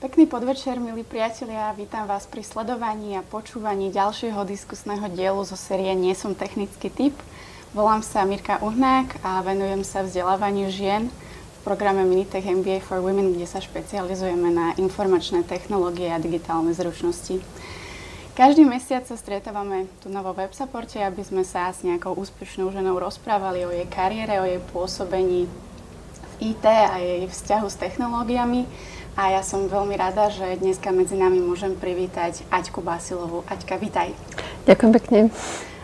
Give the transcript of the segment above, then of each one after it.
Pekný podvečer, milí priatelia. Vítam vás pri sledovaní a počúvaní ďalšieho diskusného dielu zo série Nie som technický typ. Volám sa Mirka Uhnák a venujem sa vzdelávaniu žien v programe Minitech MBA for Women, kde sa špecializujeme na informačné technológie a digitálne zručnosti. Každý mesiac sa stretávame tu na vo websupporte, aby sme sa s nejakou úspešnou ženou rozprávali o jej kariére, o jej pôsobení v IT a jej vzťahu s technológiami a ja som veľmi rada, že dneska medzi nami môžem privítať Aťku Basilovú. Aťka, vitaj. Ďakujem pekne.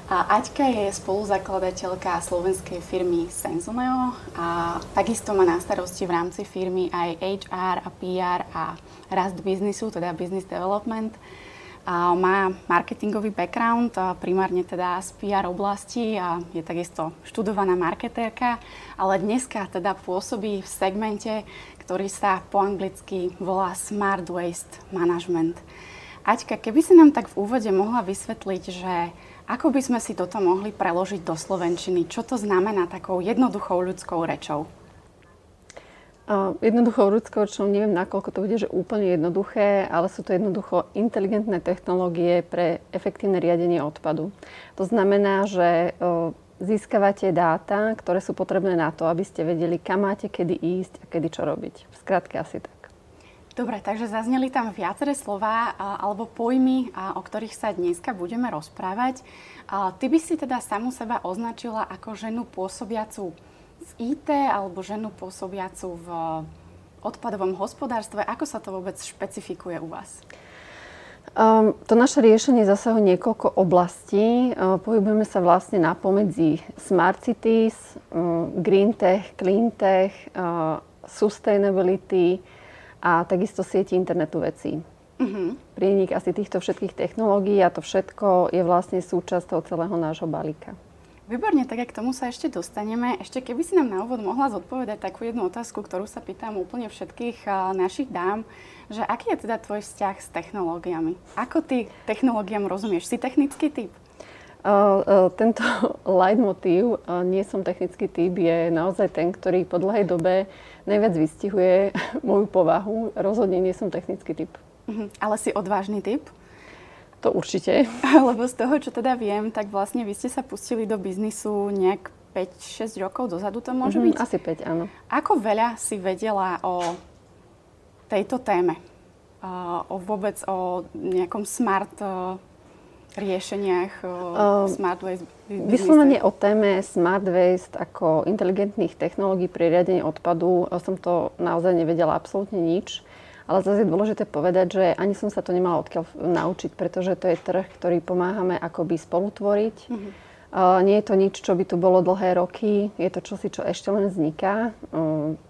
A Aťka je spoluzakladateľka slovenskej firmy Senzoneo a takisto má na starosti v rámci firmy aj HR a PR a rast biznisu, teda business development. A má marketingový background, primárne teda z PR oblasti a je takisto študovaná marketérka, ale dneska teda pôsobí v segmente, ktorý sa po anglicky volá Smart Waste Management. Aťka, keby si nám tak v úvode mohla vysvetliť, že ako by sme si toto mohli preložiť do slovenčiny, čo to znamená takou jednoduchou ľudskou rečou? Uh, jednoduchou ľudskou rečou neviem, nakoľko to bude, že úplne jednoduché, ale sú to jednoducho inteligentné technológie pre efektívne riadenie odpadu. To znamená, že získavate dáta, ktoré sú potrebné na to, aby ste vedeli, kam máte kedy ísť a kedy čo robiť. V skratke asi tak. Dobre, takže zazneli tam viaceré slova alebo pojmy, o ktorých sa dneska budeme rozprávať. Ty by si teda samu seba označila ako ženu pôsobiacu v IT alebo ženu pôsobiacu v odpadovom hospodárstve. Ako sa to vôbec špecifikuje u vás? Um, to naše riešenie zasahuje niekoľko oblastí. Uh, pohybujeme sa vlastne na pomedzi smart cities, um, green tech, clean tech, uh, sustainability a takisto sieti internetu vecí. Uh-huh. Prienik asi týchto všetkých technológií a to všetko je vlastne súčasťou celého nášho balíka. Výborne, tak k tomu sa ešte dostaneme. Ešte keby si nám na úvod mohla zodpovedať takú jednu otázku, ktorú sa pýtam úplne všetkých uh, našich dám, že aký je teda tvoj vzťah s technológiami? Ako ty technológiám rozumieš? Si technický typ? Uh, uh, tento leitmotív, uh, nie som technický typ, je naozaj ten, ktorý po dlhej dobe najviac vystihuje moju povahu. Rozhodne nie som technický typ. Uh-huh. Ale si odvážny typ? To určite. Lebo z toho, čo teda viem, tak vlastne vy ste sa pustili do biznisu nejak 5-6 rokov dozadu to môže mm-hmm, byť? Asi 5, áno. Ako veľa si vedela o tejto téme? O vôbec o nejakom smart riešeniach, uh, smart waste Vyslovene o téme smart waste ako inteligentných technológií pri riadení odpadu som to naozaj nevedela absolútne nič. Ale zase je dôležité povedať, že ani som sa to nemala odkiaľ naučiť, pretože to je trh, ktorý pomáhame akoby spolutvoriť. Mm-hmm. Nie je to nič, čo by tu bolo dlhé roky, je to čosi, čo ešte len vzniká.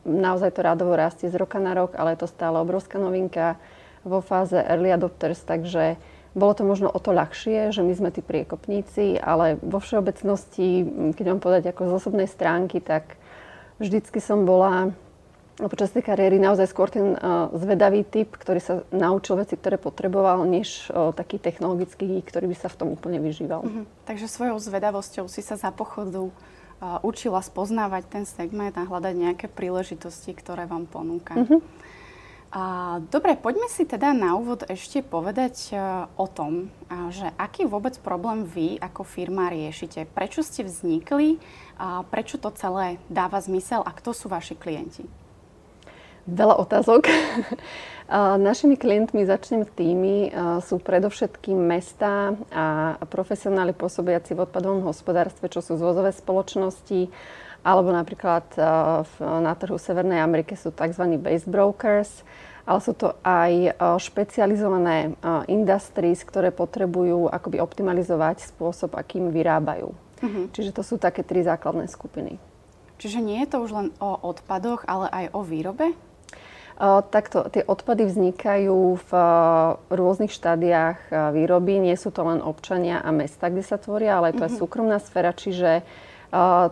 Naozaj to rádovo rastie z roka na rok, ale je to stále obrovská novinka vo fáze early adopters, takže bolo to možno o to ľahšie, že my sme tí priekopníci, ale vo všeobecnosti, keď mám povedať ako z osobnej stránky, tak vždycky som bola počas tej kariéry naozaj skôr ten uh, zvedavý typ, ktorý sa naučil veci, ktoré potreboval, než uh, taký technologický, ktorý by sa v tom úplne vyžíval. Uh-huh. Takže svojou zvedavosťou si sa za pochodu uh, učila spoznávať ten segment a hľadať nejaké príležitosti, ktoré vám ponúka. Uh-huh. A, dobre, poďme si teda na úvod ešte povedať uh, o tom, uh, že aký vôbec problém vy ako firma riešite. Prečo ste vznikli, uh, prečo to celé dáva zmysel a kto sú vaši klienti? Veľa otázok. Našimi klientmi, začnem tými, sú predovšetkým mesta a profesionáli pôsobiaci v odpadovom hospodárstve, čo sú zvozové spoločnosti, alebo napríklad na trhu Severnej Amerike sú tzv. base brokers, ale sú to aj špecializované industries, ktoré potrebujú akoby optimalizovať spôsob, akým vyrábajú. Uh-huh. Čiže to sú také tri základné skupiny. Čiže nie je to už len o odpadoch, ale aj o výrobe? Takto, tie odpady vznikajú v rôznych štádiách výroby. Nie sú to len občania a mesta, kde sa tvoria, ale to je mhm. súkromná sféra, čiže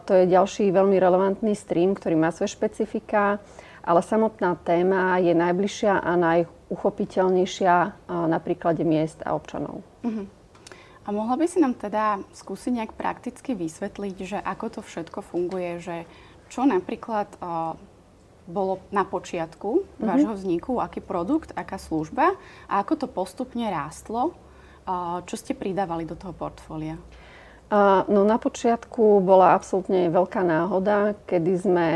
to je ďalší veľmi relevantný stream, ktorý má svoje špecifika, ale samotná téma je najbližšia a najuchopiteľnejšia na príklade miest a občanov. Uh-huh. A mohla by si nám teda skúsiť nejak prakticky vysvetliť, že ako to všetko funguje, že čo napríklad bolo na počiatku mm-hmm. vášho vzniku, aký produkt, aká služba a ako to postupne rástlo, čo ste pridávali do toho portfólia? No na počiatku bola absolútne veľká náhoda, kedy sme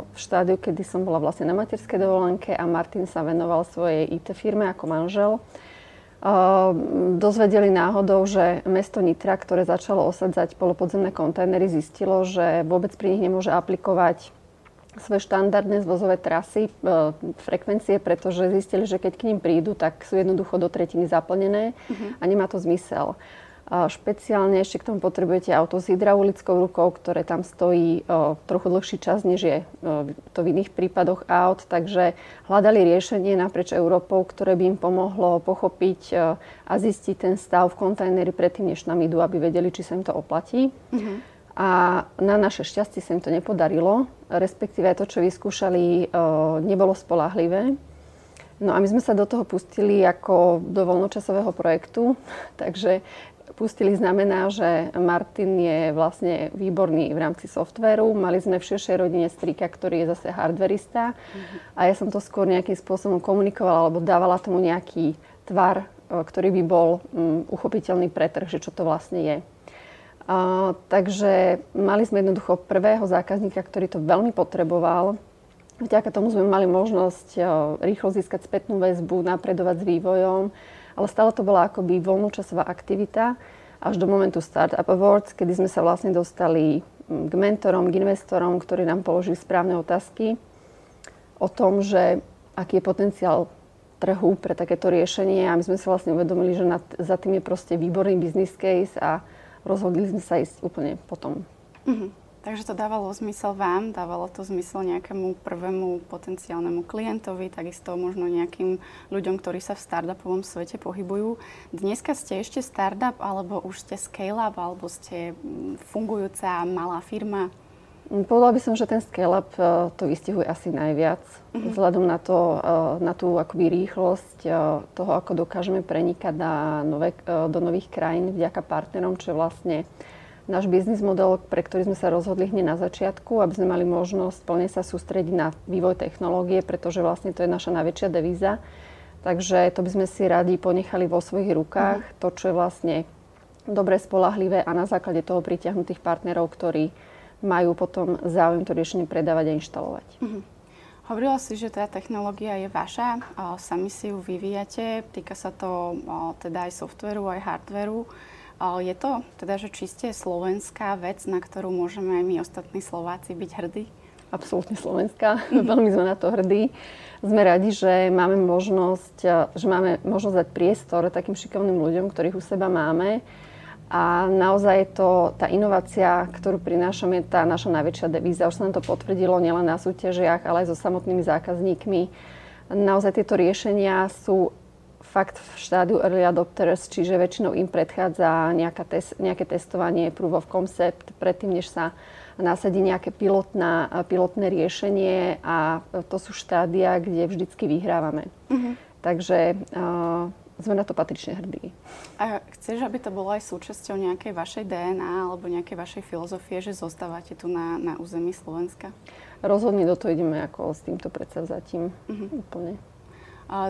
v štádiu, kedy som bola vlastne na materskej dovolenke a Martin sa venoval svojej IT firme ako manžel. Ehm, dozvedeli náhodou, že mesto Nitra, ktoré začalo osadzať polopodzemné kontajnery, zistilo, že vôbec pri nich nemôže aplikovať svoje štandardné zvozové trasy, e, frekvencie, pretože zistili, že keď k ním prídu, tak sú jednoducho do tretiny zaplnené uh-huh. a nemá to zmysel. Špeciálne ešte k tomu potrebujete auto s hydraulickou rukou, ktoré tam stojí o, trochu dlhší čas, než je o, to v iných prípadoch aut. Takže hľadali riešenie naprieč Európou, ktoré by im pomohlo pochopiť o, a zistiť ten stav v kontajneri predtým, než nám idú, aby vedeli, či sa im to oplatí. Mm-hmm. A na naše šťastie sa im to nepodarilo, respektíve to, čo vyskúšali, o, nebolo spolahlivé. No a my sme sa do toho pustili ako do voľnočasového projektu, takže pustili znamená, že Martin je vlastne výborný v rámci softvéru. Mali sme v širšej rodine strika, ktorý je zase hardverista mm-hmm. a ja som to skôr nejakým spôsobom komunikovala alebo dávala tomu nejaký tvar, e, ktorý by bol um, uchopiteľný pre trh, že čo to vlastne je. Takže mali sme jednoducho prvého zákazníka, ktorý to veľmi potreboval. Vďaka tomu sme mali možnosť rýchlo získať spätnú väzbu, napredovať s vývojom ale stále to bola akoby voľnočasová aktivita až do momentu Startup Awards, kedy sme sa vlastne dostali k mentorom, k investorom, ktorí nám položili správne otázky o tom, že aký je potenciál trhu pre takéto riešenie a my sme si vlastne uvedomili, že nad, za tým je proste výborný business case a rozhodli sme sa ísť úplne potom. Mm-hmm. Takže to dávalo zmysel vám, dávalo to zmysel nejakému prvému potenciálnemu klientovi, takisto možno nejakým ľuďom, ktorí sa v startupovom svete pohybujú. Dneska ste ešte startup, alebo už ste scale-up, alebo ste mm, fungujúca malá firma? Povedala by som, že ten scale-up e, to vystihuje asi najviac, mm-hmm. vzhľadom na, to, e, na tú akoby rýchlosť e, toho, ako dokážeme prenikať na nové, do nových krajín vďaka partnerom, čo je vlastne náš biznis model, pre ktorý sme sa rozhodli hneď na začiatku, aby sme mali možnosť plne sa sústrediť na vývoj technológie, pretože vlastne to je naša najväčšia devíza. Takže to by sme si radi ponechali vo svojich rukách, uh-huh. to, čo je vlastne dobre, spolahlivé a na základe toho pritiahnutých partnerov, ktorí majú potom záujem to riešenie predávať a inštalovať. Uh-huh. Hovorila si, že tá technológia je vaša, sami si ju vyvíjate, týka sa to teda aj softveru, aj hardveru. Je to teda, že čiste slovenská vec, na ktorú môžeme aj my ostatní Slováci byť hrdí? Absolútne slovenská. Veľmi sme na to hrdí. Sme radi, že máme možnosť, že máme možnosť dať priestor takým šikovným ľuďom, ktorých u seba máme. A naozaj je to tá inovácia, ktorú prinášame, tá naša najväčšia devíza. Už sa nám to potvrdilo nielen na súťažiach, ale aj so samotnými zákazníkmi. Naozaj tieto riešenia sú fakt v štádiu early adopters, čiže väčšinou im predchádza tes, nejaké testovanie, proof of concept, predtým, než sa nasadí nejaké pilotná, pilotné riešenie a to sú štádia, kde vždycky vyhrávame. Mm-hmm. Takže uh, sme na to patrične hrdí. A chceš, aby to bolo aj súčasťou nejakej vašej DNA alebo nejakej vašej filozofie, že zostávate tu na, na území Slovenska? Rozhodne do toho ideme ako s týmto predsavzatím mm-hmm. úplne.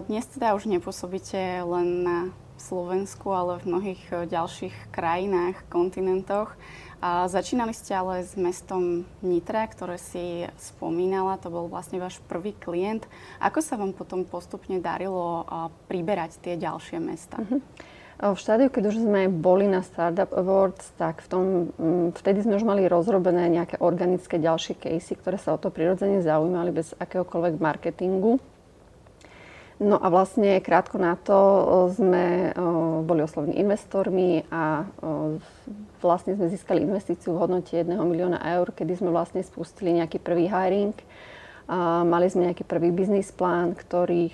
Dnes teda už nepôsobíte len na Slovensku, ale v mnohých e, ďalších krajinách, kontinentoch. A začínali ste ale s mestom Nitra, ktoré si spomínala, to bol vlastne váš prvý klient. Ako sa vám potom postupne darilo priberať tie ďalšie mesta? Uh-huh. V štádiu, keď už sme boli na Startup Awards, tak v tom, vtedy sme už mali rozrobené nejaké organické ďalšie casey, ktoré sa o to prirodzene zaujímali bez akéhokoľvek marketingu. No a vlastne krátko na to sme boli oslovení investormi a vlastne sme získali investíciu v hodnote 1 milióna eur, kedy sme vlastne spustili nejaký prvý hiring mali sme nejaký prvý biznis plán, ktorý,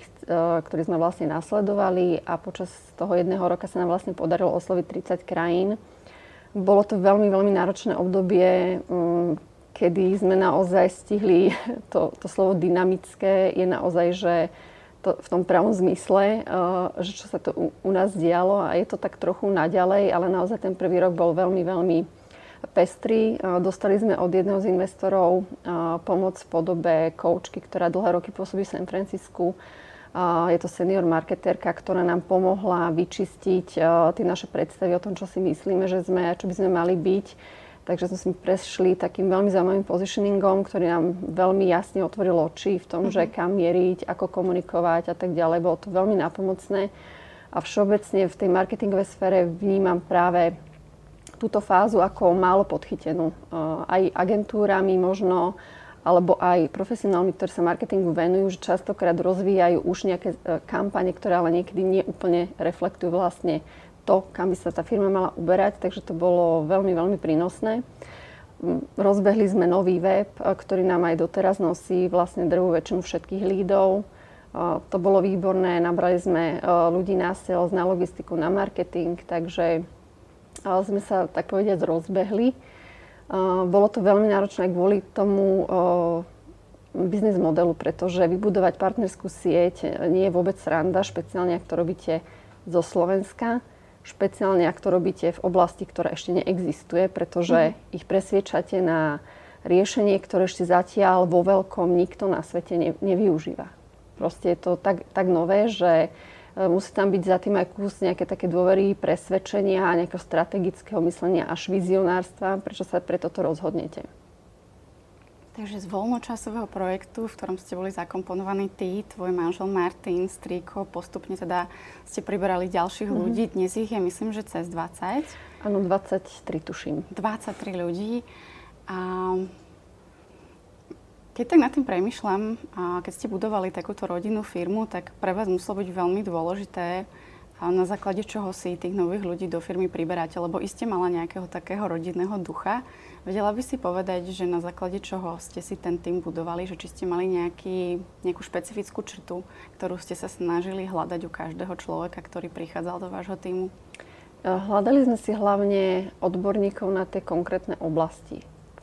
ktorý sme vlastne nasledovali a počas toho jedného roka sa nám vlastne podarilo osloviť 30 krajín. Bolo to veľmi, veľmi náročné obdobie, mm, kedy sme naozaj stihli, to, to slovo dynamické je naozaj, že to, v tom pravom zmysle, že čo sa to u, u nás dialo a je to tak trochu naďalej, ale naozaj ten prvý rok bol veľmi, veľmi pestrý. Dostali sme od jedného z investorov pomoc v podobe koučky, ktorá dlhé roky pôsobí v San Francisku. Je to senior marketérka, ktorá nám pomohla vyčistiť tie naše predstavy o tom, čo si myslíme, že sme a čo by sme mali byť. Takže sme si prešli takým veľmi zaujímavým positioningom, ktorý nám veľmi jasne otvoril oči v tom, mm-hmm. že kam mieriť, ako komunikovať a tak ďalej. Bolo to veľmi napomocné. A všeobecne v tej marketingovej sfére vnímam práve túto fázu ako málo podchytenú. Aj agentúrami možno, alebo aj profesionálmi, ktorí sa marketingu venujú, že častokrát rozvíjajú už nejaké e, kampane, ktoré ale niekedy nie úplne reflektujú vlastne to, kam by sa tá firma mala uberať, takže to bolo veľmi, veľmi prínosné. Rozbehli sme nový web, e, ktorý nám aj doteraz nosí vlastne drvú väčšinu všetkých lídov. E, to bolo výborné, nabrali sme ľudí na sales, na logistiku, na marketing, takže sme sa tak povediať rozbehli. Bolo to veľmi náročné kvôli tomu biznis modelu, pretože vybudovať partnerskú sieť nie je vôbec sranda, špeciálne ak to robíte zo Slovenska, špeciálne ak to robíte v oblasti, ktorá ešte neexistuje, pretože mm. ich presviečate na riešenie, ktoré ešte zatiaľ vo veľkom nikto na svete ne, nevyužíva. Proste je to tak, tak nové, že E, musí tam byť za tým aj kus nejaké také dôvery, presvedčenia a nejakého strategického myslenia až vizionárstva, prečo sa pre toto rozhodnete. Takže z voľnočasového projektu, v ktorom ste boli zakomponovaní ty, tvoj manžel Martin, strýko, postupne teda ste priberali ďalších mm-hmm. ľudí. Dnes ich je myslím, že cez 20. Áno, 23 tuším. 23 ľudí. A keď tak nad tým premyšľam, a keď ste budovali takúto rodinnú firmu, tak pre vás muselo byť veľmi dôležité, na základe čoho si tých nových ľudí do firmy priberáte, lebo iste mala nejakého takého rodinného ducha. Vedela by si povedať, že na základe čoho ste si ten tým budovali, že či ste mali nejaký, nejakú špecifickú črtu, ktorú ste sa snažili hľadať u každého človeka, ktorý prichádzal do vášho týmu? Hľadali sme si hlavne odborníkov na tie konkrétne oblasti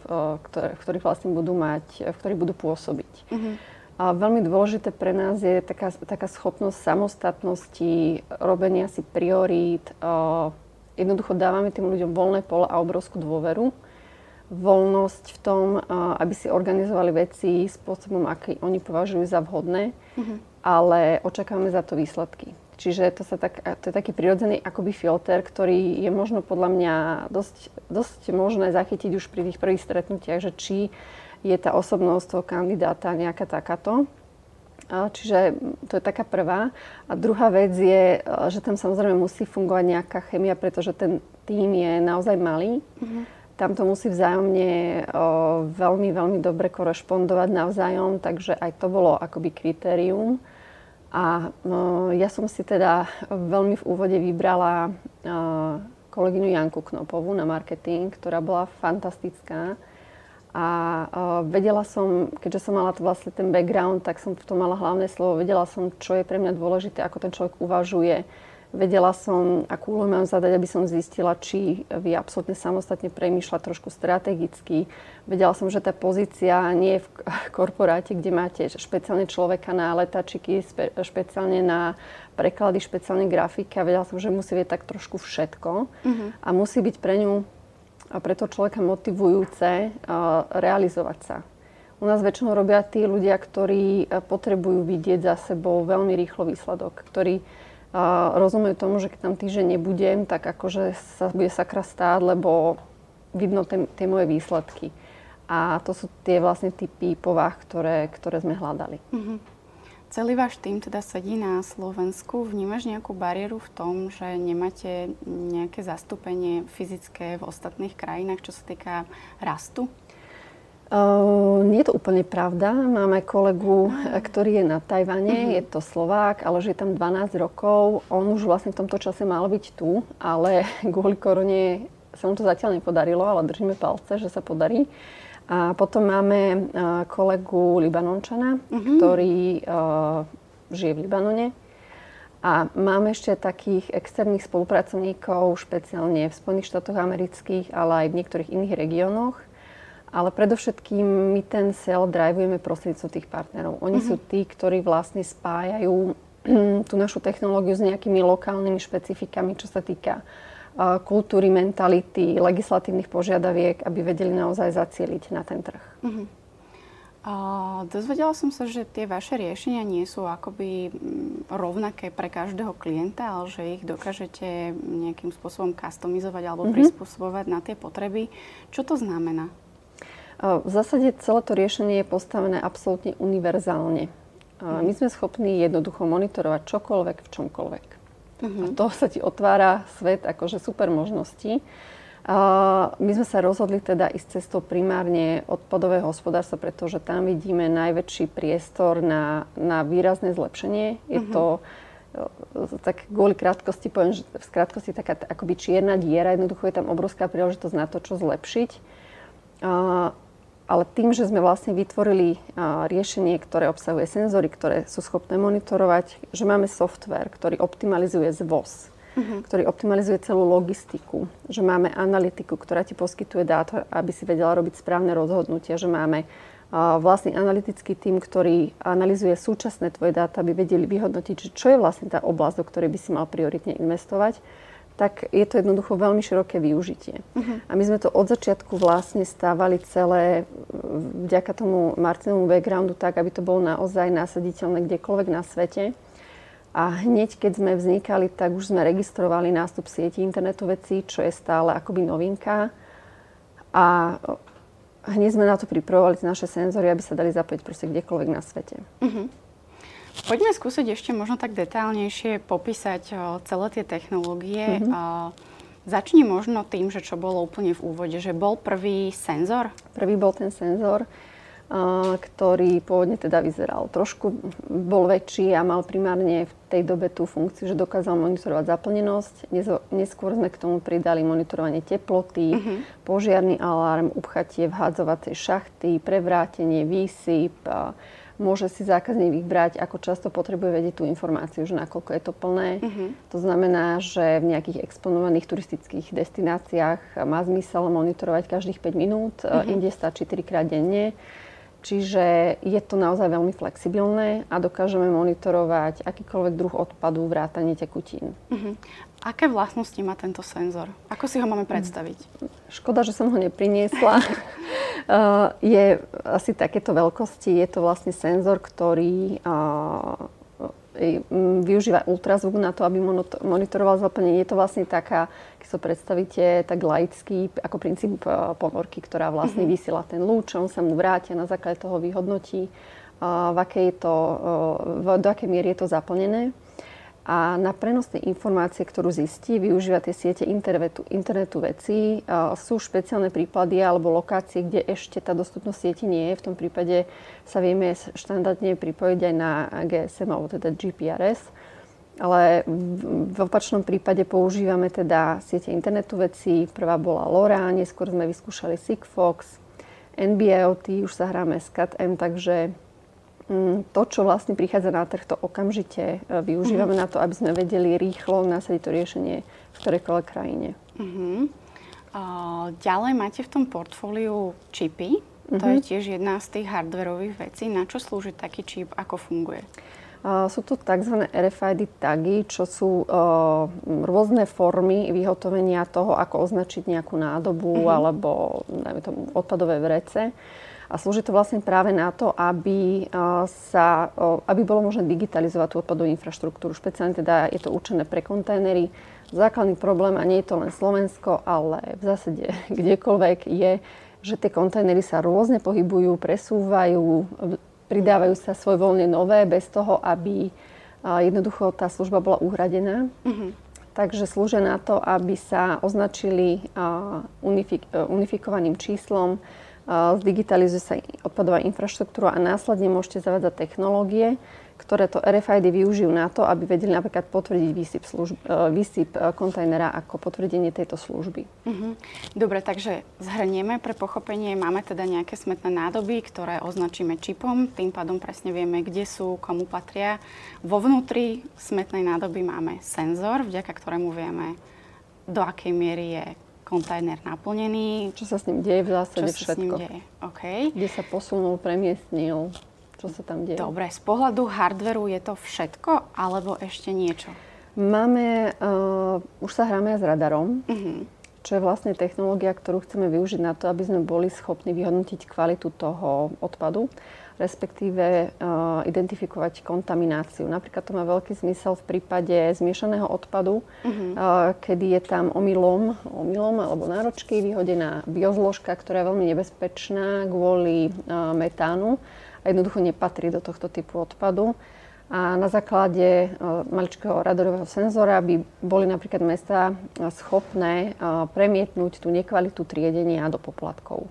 v ktorých vlastne budú mať, v ktorých budú pôsobiť. Uh-huh. A veľmi dôležité pre nás je taká, taká schopnosť samostatnosti, robenia si priorít. Jednoducho dávame tým ľuďom voľné pole a obrovskú dôveru. Voľnosť v tom, aby si organizovali veci spôsobom, aký oni považujú za vhodné, uh-huh. ale očakávame za to výsledky. Čiže to, sa tak, to je taký prirodzený akoby filter, ktorý je možno podľa mňa dosť, dosť možné zachytiť už pri tých prvých stretnutiach, že či je tá osobnosť toho kandidáta nejaká takáto. Čiže to je taká prvá. A druhá vec je, že tam samozrejme musí fungovať nejaká chemia, pretože ten tým je naozaj malý. Mm-hmm. Tam to musí vzájomne o, veľmi, veľmi dobre korešpondovať navzájom, takže aj to bolo akoby kritérium. A no, ja som si teda veľmi v úvode vybrala uh, kolegyňu Janku Knopovú na marketing, ktorá bola fantastická. A uh, vedela som, keďže som mala to vlastne ten background, tak som v tom mala hlavné slovo. Vedela som, čo je pre mňa dôležité, ako ten človek uvažuje, Vedela som, akú úlohu mám zadať, aby som zistila, či vie absolútne samostatne premýšľať trošku strategicky. Vedela som, že tá pozícia nie je v korporáte, kde máte špeciálne človeka na letačiky, špeciálne na preklady, špeciálne grafika. Vedela som, že musí vieť tak trošku všetko uh-huh. a musí byť pre ňu a pre toho človeka motivujúce realizovať sa. U nás väčšinou robia tí ľudia, ktorí potrebujú vidieť za sebou veľmi rýchlo výsledok, ktorí a rozumejú tomu, že keď tam týždeň nebudem, tak akože sa bude sakra stáť, lebo vidno tie moje výsledky. A to sú tie vlastne typy povah, ktoré, ktoré sme hľadali. Mm-hmm. Celý váš tým teda sedí na Slovensku. Vnímaš nejakú bariéru v tom, že nemáte nejaké zastúpenie fyzické v ostatných krajinách, čo sa týka rastu? Uh, nie je to úplne pravda. Máme kolegu, ktorý je na Tajvane, uh-huh. je to Slovák, ale žije tam 12 rokov. On už vlastne v tomto čase mal byť tu, ale kvôli korone sa mu to zatiaľ nepodarilo, ale držíme palce, že sa podarí. A potom máme kolegu Libanončana, uh-huh. ktorý žije v Libanone. A máme ešte takých externých spolupracovníkov, špeciálne v Spojených štátoch amerických, ale aj v niektorých iných regiónoch. Ale predovšetkým my ten sel drivujeme prostredníctvom tých partnerov. Oni uh-huh. sú tí, ktorí vlastne spájajú tú našu technológiu s nejakými lokálnymi špecifikami, čo sa týka kultúry, mentality, legislatívnych požiadaviek, aby vedeli naozaj zacieliť na ten trh. Uh-huh. Uh, dozvedela som sa, že tie vaše riešenia nie sú akoby mm, rovnaké pre každého klienta, ale že ich dokážete nejakým spôsobom customizovať alebo mm-hmm. prispôsobovať na tie potreby. Čo to znamená? v zásade celé to riešenie je postavené absolútne univerzálne. Uh, my sme schopní jednoducho monitorovať čokoľvek v čomkoľvek. Mm-hmm. A to sa ti otvára svet akože super možností. My sme sa rozhodli teda ísť cestou primárne odpadového hospodárstva, pretože tam vidíme najväčší priestor na, na výrazné zlepšenie. Je uh-huh. to e, tak kvôli krátkosti poviem, že v krátkosti taká akoby čierna diera, jednoducho je tam obrovská príležitosť na to, čo zlepšiť. Ale tým, že sme vlastne vytvorili riešenie, ktoré obsahuje senzory, ktoré sú schopné monitorovať, že máme software, ktorý optimalizuje zvoz, uh-huh. ktorý optimalizuje celú logistiku, že máme analytiku, ktorá ti poskytuje dáta, aby si vedela robiť správne rozhodnutia, že máme vlastný analytický tím, ktorý analizuje súčasné tvoje dáta, aby vedeli vyhodnotiť, čo je vlastne tá oblasť, do ktorej by si mal prioritne investovať tak je to jednoducho veľmi široké využitie. Uh-huh. A my sme to od začiatku vlastne stávali celé vďaka tomu Martinovu backgroundu tak, aby to bolo naozaj násaditeľné kdekoľvek na svete. A hneď, keď sme vznikali, tak už sme registrovali nástup sieti internetu vecí, čo je stále akoby novinka. A hneď sme na to pripravovali naše senzory, aby sa dali zapojiť proste kdekoľvek na svete. Uh-huh. Poďme skúsiť ešte možno tak detálnejšie popísať o, celé tie technológie. O, začni možno tým, že čo bolo úplne v úvode, že bol prvý senzor? Prvý bol ten senzor ktorý pôvodne teda vyzeral trošku, bol väčší a mal primárne v tej dobe tú funkciu, že dokázal monitorovať zaplnenosť. Neskôr sme k tomu pridali monitorovanie teploty, uh-huh. požiarný alarm, upchatie vhádzovacej šachty, prevrátenie, výsyp. Môže si zákazník vybrať, ako často potrebuje vedieť tú informáciu, že nakoľko je to plné. Uh-huh. To znamená, že v nejakých exponovaných turistických destináciách má zmysel monitorovať každých 5 minút, uh-huh. inde stačí 3 krát denne. Čiže je to naozaj veľmi flexibilné a dokážeme monitorovať akýkoľvek druh odpadu, vrátanie tekutín. Uh-huh. Aké vlastnosti má tento senzor? Ako si ho máme predstaviť? Škoda, že som ho nepriniesla. Uh, je asi takéto veľkosti. Je to vlastne senzor, ktorý uh, využíva ultrazvuk na to, aby monitoroval zaplnenie. Je to vlastne taká, keď sa predstavíte, tak laický, ako princíp e, ponorky, ktorá vlastne mm-hmm. vysiela ten lúč, on sa mu vráti a na základe toho vyhodnotí, v akej to, e, do akej miery je to zaplnené a na prenos tej informácie, ktorú zistí, využíva tie siete internetu, internetu vecí. Sú špeciálne prípady alebo lokácie, kde ešte tá dostupnosť sieti nie je. V tom prípade sa vieme štandardne pripojiť aj na GSM alebo teda GPRS. Ale v opačnom prípade používame teda siete internetu vecí. Prvá bola LoRa, neskôr sme vyskúšali Sigfox, NB-IoT, už sa hráme s CAT-M, takže to, čo vlastne prichádza na trh, to okamžite e, využívame uh-huh. na to, aby sme vedeli rýchlo nasadiť to riešenie v ktorejkoľvek krajine. Uh-huh. Uh, ďalej máte v tom portfóliu čipy. Uh-huh. To je tiež jedna z tých hardverových vecí. Na čo slúži taký čip? Ako funguje? Uh, sú to tzv. RFID tagy, čo sú uh, rôzne formy vyhotovenia toho, ako označiť nejakú nádobu uh-huh. alebo tomu, odpadové vrece. A slúži to vlastne práve na to, aby, sa, aby bolo možné digitalizovať tú odpadovú infraštruktúru. Špeciálne teda je to určené pre kontajnery. Základný problém, a nie je to len Slovensko, ale v zásade kdekoľvek, je, že tie kontajnery sa rôzne pohybujú, presúvajú, pridávajú sa svojvoľne nové bez toho, aby jednoducho tá služba bola uhradená. Mm-hmm. Takže slúžia na to, aby sa označili unifik- unifikovaným číslom zdigitalizuje sa odpadová infraštruktúra a následne môžete zavádzať technológie, ktoré to RFID využijú na to, aby vedeli napríklad potvrdiť výsyp, služb, e, výsyp e, kontajnera ako potvrdenie tejto služby. Uh-huh. Dobre, takže zhrnieme pre pochopenie. Máme teda nejaké smetné nádoby, ktoré označíme čipom, tým pádom presne vieme, kde sú, komu patria. Vo vnútri smetnej nádoby máme senzor, vďaka ktorému vieme, do akej miery je kontajner naplnený. Čo sa s ním deje v zásade čo všetko. Sa s ním deje. Okay. Kde sa posunul, premiestnil čo sa tam deje. Dobre, z pohľadu hardveru je to všetko, alebo ešte niečo? Máme, uh, už sa hráme s radarom, uh-huh. čo je vlastne technológia, ktorú chceme využiť na to, aby sme boli schopní vyhodnotiť kvalitu toho odpadu, respektíve uh, identifikovať kontamináciu. Napríklad to má veľký zmysel v prípade zmiešaného odpadu, uh-huh. uh, kedy je tam omylom, omylom alebo náročky vyhodená biozložka, ktorá je veľmi nebezpečná kvôli uh, metánu a jednoducho nepatrí do tohto typu odpadu. A na základe uh, maličkého radarového senzora by boli napríklad mesta schopné uh, premietnúť tú nekvalitu triedenia do poplatkov.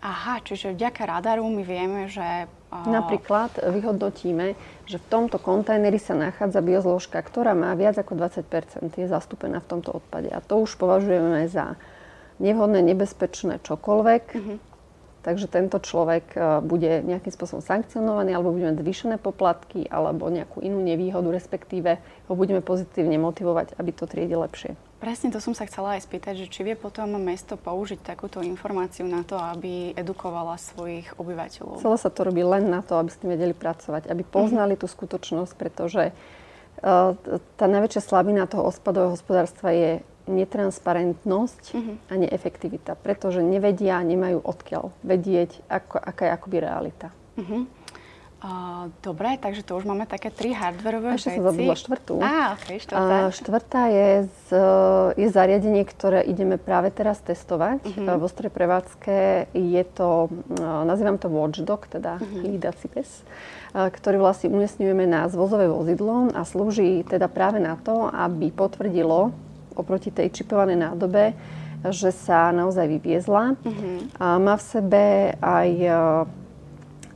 Aha, čiže vďaka radaru my vieme, že... Uh... Napríklad vyhodnotíme, že v tomto kontajneri sa nachádza biozložka, ktorá má viac ako 20 je zastúpená v tomto odpade. A to už považujeme za nevhodné, nebezpečné čokoľvek. Uh-huh Takže tento človek e, bude nejakým spôsobom sankcionovaný, alebo budeme zvýšené poplatky, alebo nejakú inú nevýhodu, respektíve ho budeme pozitívne motivovať, aby to triedi lepšie. Presne to som sa chcela aj spýtať, že či vie potom mesto použiť takúto informáciu na to, aby edukovala svojich obyvateľov. Celé sa to robí len na to, aby s tým vedeli pracovať, aby poznali mm-hmm. tú skutočnosť, pretože uh, tá najväčšia slabina toho odpadového hospodárstva je netransparentnosť uh-huh. a neefektivita, pretože nevedia, nemajú odkiaľ vedieť, ako, aká je akoby realita. Uh-huh. Uh, dobre, takže to už máme také tri hardwareové veci. Ešte som zabudla štvrtú. Á, okay, štvrtá. Uh, štvrtá je, z, je zariadenie, ktoré ideme práve teraz testovať uh-huh. vo strej prevádzke. Je to, uh, nazývam to Watchdog, teda uh-huh. hlídací pes, uh, ktorý vlastne umiestňujeme na zvozové vozidlo a slúži teda práve na to, aby potvrdilo oproti tej čipovanej nádobe, že sa naozaj vyviezla. Uh-huh. A má v sebe aj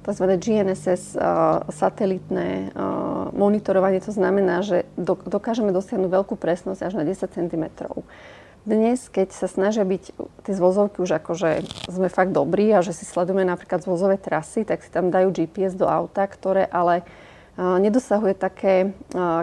tzv. GNSS uh, satelitné uh, monitorovanie. To znamená, že do, dokážeme dosiahnuť veľkú presnosť až na 10 cm. Dnes, keď sa snažia byť tie zvozovky už akože sme fakt dobrí a že si sledujeme napríklad zvozové trasy, tak si tam dajú GPS do auta, ktoré ale nedosahuje také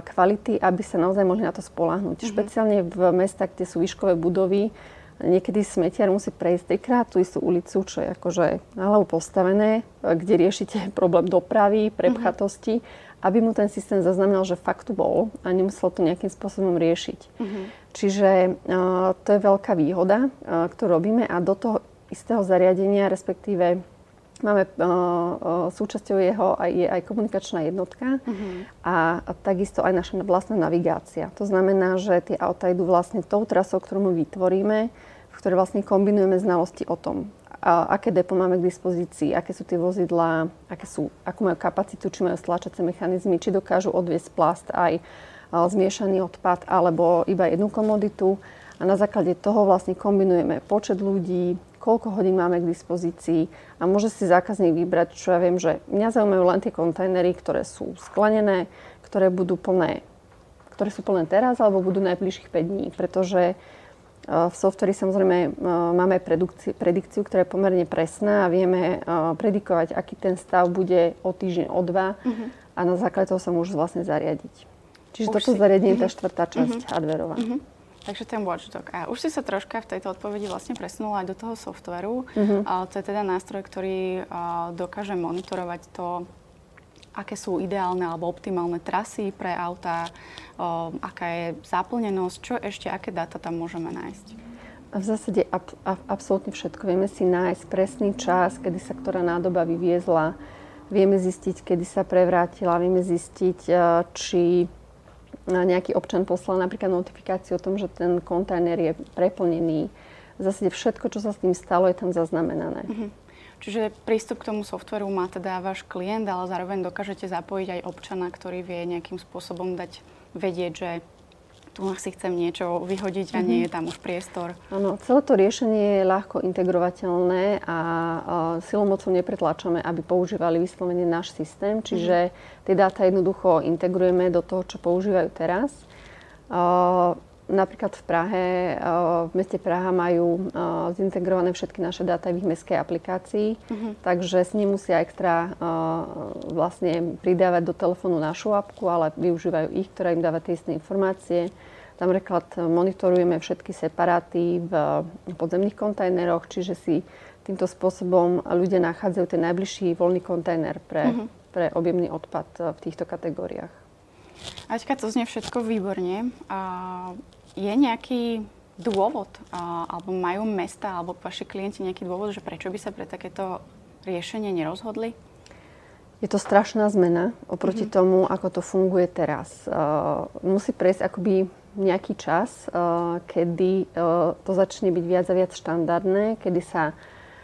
kvality, aby sa naozaj mohli na to spolahnuť. Mm-hmm. Špeciálne v mestách, kde sú výškové budovy, niekedy smetiar musí prejsť trikrát tú istú ulicu, čo je akože na hlavu postavené, kde riešite problém dopravy, prepchatosti, mm-hmm. aby mu ten systém zaznamenal, že fakt tu bol a nemusel to nejakým spôsobom riešiť. Mm-hmm. Čiže uh, to je veľká výhoda, uh, ktorú robíme a do toho istého zariadenia, respektíve Máme uh, súčasťou jeho aj, je aj komunikačná jednotka uh-huh. a, a takisto aj naša vlastná navigácia. To znamená, že tie auta idú vlastne tou trasou, ktorú my vytvoríme, v ktorej vlastne kombinujeme znalosti o tom, aké depo máme k dispozícii, aké sú tie vozidlá, aké sú, akú majú kapacitu, či majú stlačacie mechanizmy, či dokážu odviesť plast aj zmiešaný odpad alebo iba jednu komoditu. A na základe toho vlastne kombinujeme počet ľudí, koľko hodín máme k dispozícii a môže si zákazník vybrať, čo ja viem, že mňa zaujímajú len tie kontajnery, ktoré sú sklenené, ktoré budú plné, ktoré sú plné teraz alebo budú najbližších 5 dní, pretože v softveri samozrejme máme predikciu, predikciu, ktorá je pomerne presná a vieme predikovať, aký ten stav bude o týždeň, o dva uh-huh. a na základe toho sa môžu vlastne zariadiť. Čiže Už toto si... zariadenie je tá štvrtá časť uh-huh. hardverová. Uh-huh. Takže ten watchdog. A už si sa troška v tejto odpovedi vlastne presunula aj do toho softveru. Uh-huh. A to je teda nástroj, ktorý dokáže monitorovať to, aké sú ideálne alebo optimálne trasy pre auta, o, aká je zaplnenosť, čo ešte, aké dáta tam môžeme nájsť. V zásade ab, ab, absolútne všetko. Vieme si nájsť presný čas, kedy sa ktorá nádoba vyviezla. Vieme zistiť, kedy sa prevrátila. Vieme zistiť, či nejaký občan poslal napríklad notifikáciu o tom, že ten kontajner je preplnený. V zásade všetko, čo sa s tým stalo, je tam zaznamenané. Mm-hmm. Čiže prístup k tomu softveru má teda váš klient, ale zároveň dokážete zapojiť aj občana, ktorý vie nejakým spôsobom dať vedieť, že tu si chcem niečo vyhodiť a mm-hmm. nie je tam už priestor. Áno, celé to riešenie je ľahko integrovateľné a silou mocou nepretlačame, aby používali vyslovene náš systém, čiže mm-hmm. tie dáta jednoducho integrujeme do toho, čo používajú teraz. Napríklad v Prahe, v meste Praha majú zintegrované všetky naše dáta v ich mestskej aplikácii, uh-huh. takže s ním musia extra vlastne pridávať do telefónu našu apku, ale využívajú ich, ktorá im dáva tie isté informácie. Tam napríklad monitorujeme všetky separáty v podzemných kontajneroch, čiže si týmto spôsobom ľudia nachádzajú ten najbližší voľný kontajner pre, uh-huh. pre objemný odpad v týchto kategóriách. Aťka, to znie všetko výborne. A je nejaký dôvod, alebo majú mesta, alebo vaši klienti nejaký dôvod, že prečo by sa pre takéto riešenie nerozhodli? Je to strašná zmena oproti mm-hmm. tomu, ako to funguje teraz. Uh, musí prejsť akoby nejaký čas, uh, kedy uh, to začne byť viac a viac štandardné, kedy sa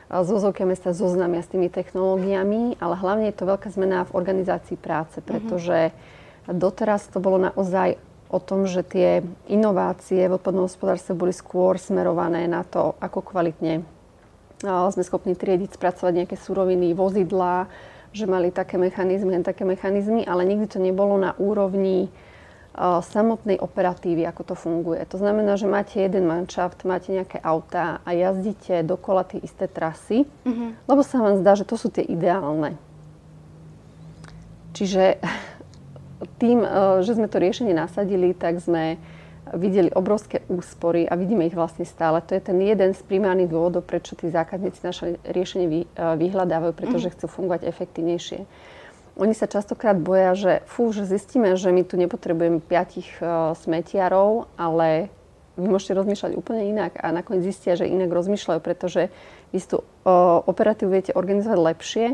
zozovky mesta zoznámia s tými technológiami, ale hlavne je to veľká zmena v organizácii práce, mhm. pretože mm-hmm. doteraz to bolo naozaj o tom, že tie inovácie v odpadnom hospodárstve boli skôr smerované na to, ako kvalitne sme schopní triediť, spracovať nejaké suroviny, vozidlá, že mali také mechanizmy, také mechanizmy, ale nikdy to nebolo na úrovni samotnej operatívy, ako to funguje. To znamená, že máte jeden manšaft, máte nejaké autá a jazdíte dokola tie isté trasy, mm-hmm. lebo sa vám zdá, že to sú tie ideálne. Čiže tým, e, že sme to riešenie nasadili, tak sme videli obrovské úspory a vidíme ich vlastne stále. To je ten jeden z primárnych dôvodov, prečo tí zákazníci naše riešenie e, vyhľadávajú, pretože mhm. chcú fungovať efektívnejšie. Oni sa častokrát boja, že fú, že zistíme, že my tu nepotrebujeme piatich uh, smetiarov, ale vy môžete rozmýšľať úplne inak a nakoniec zistia, že inak rozmýšľajú, pretože vy tú uh, operatívu viete organizovať lepšie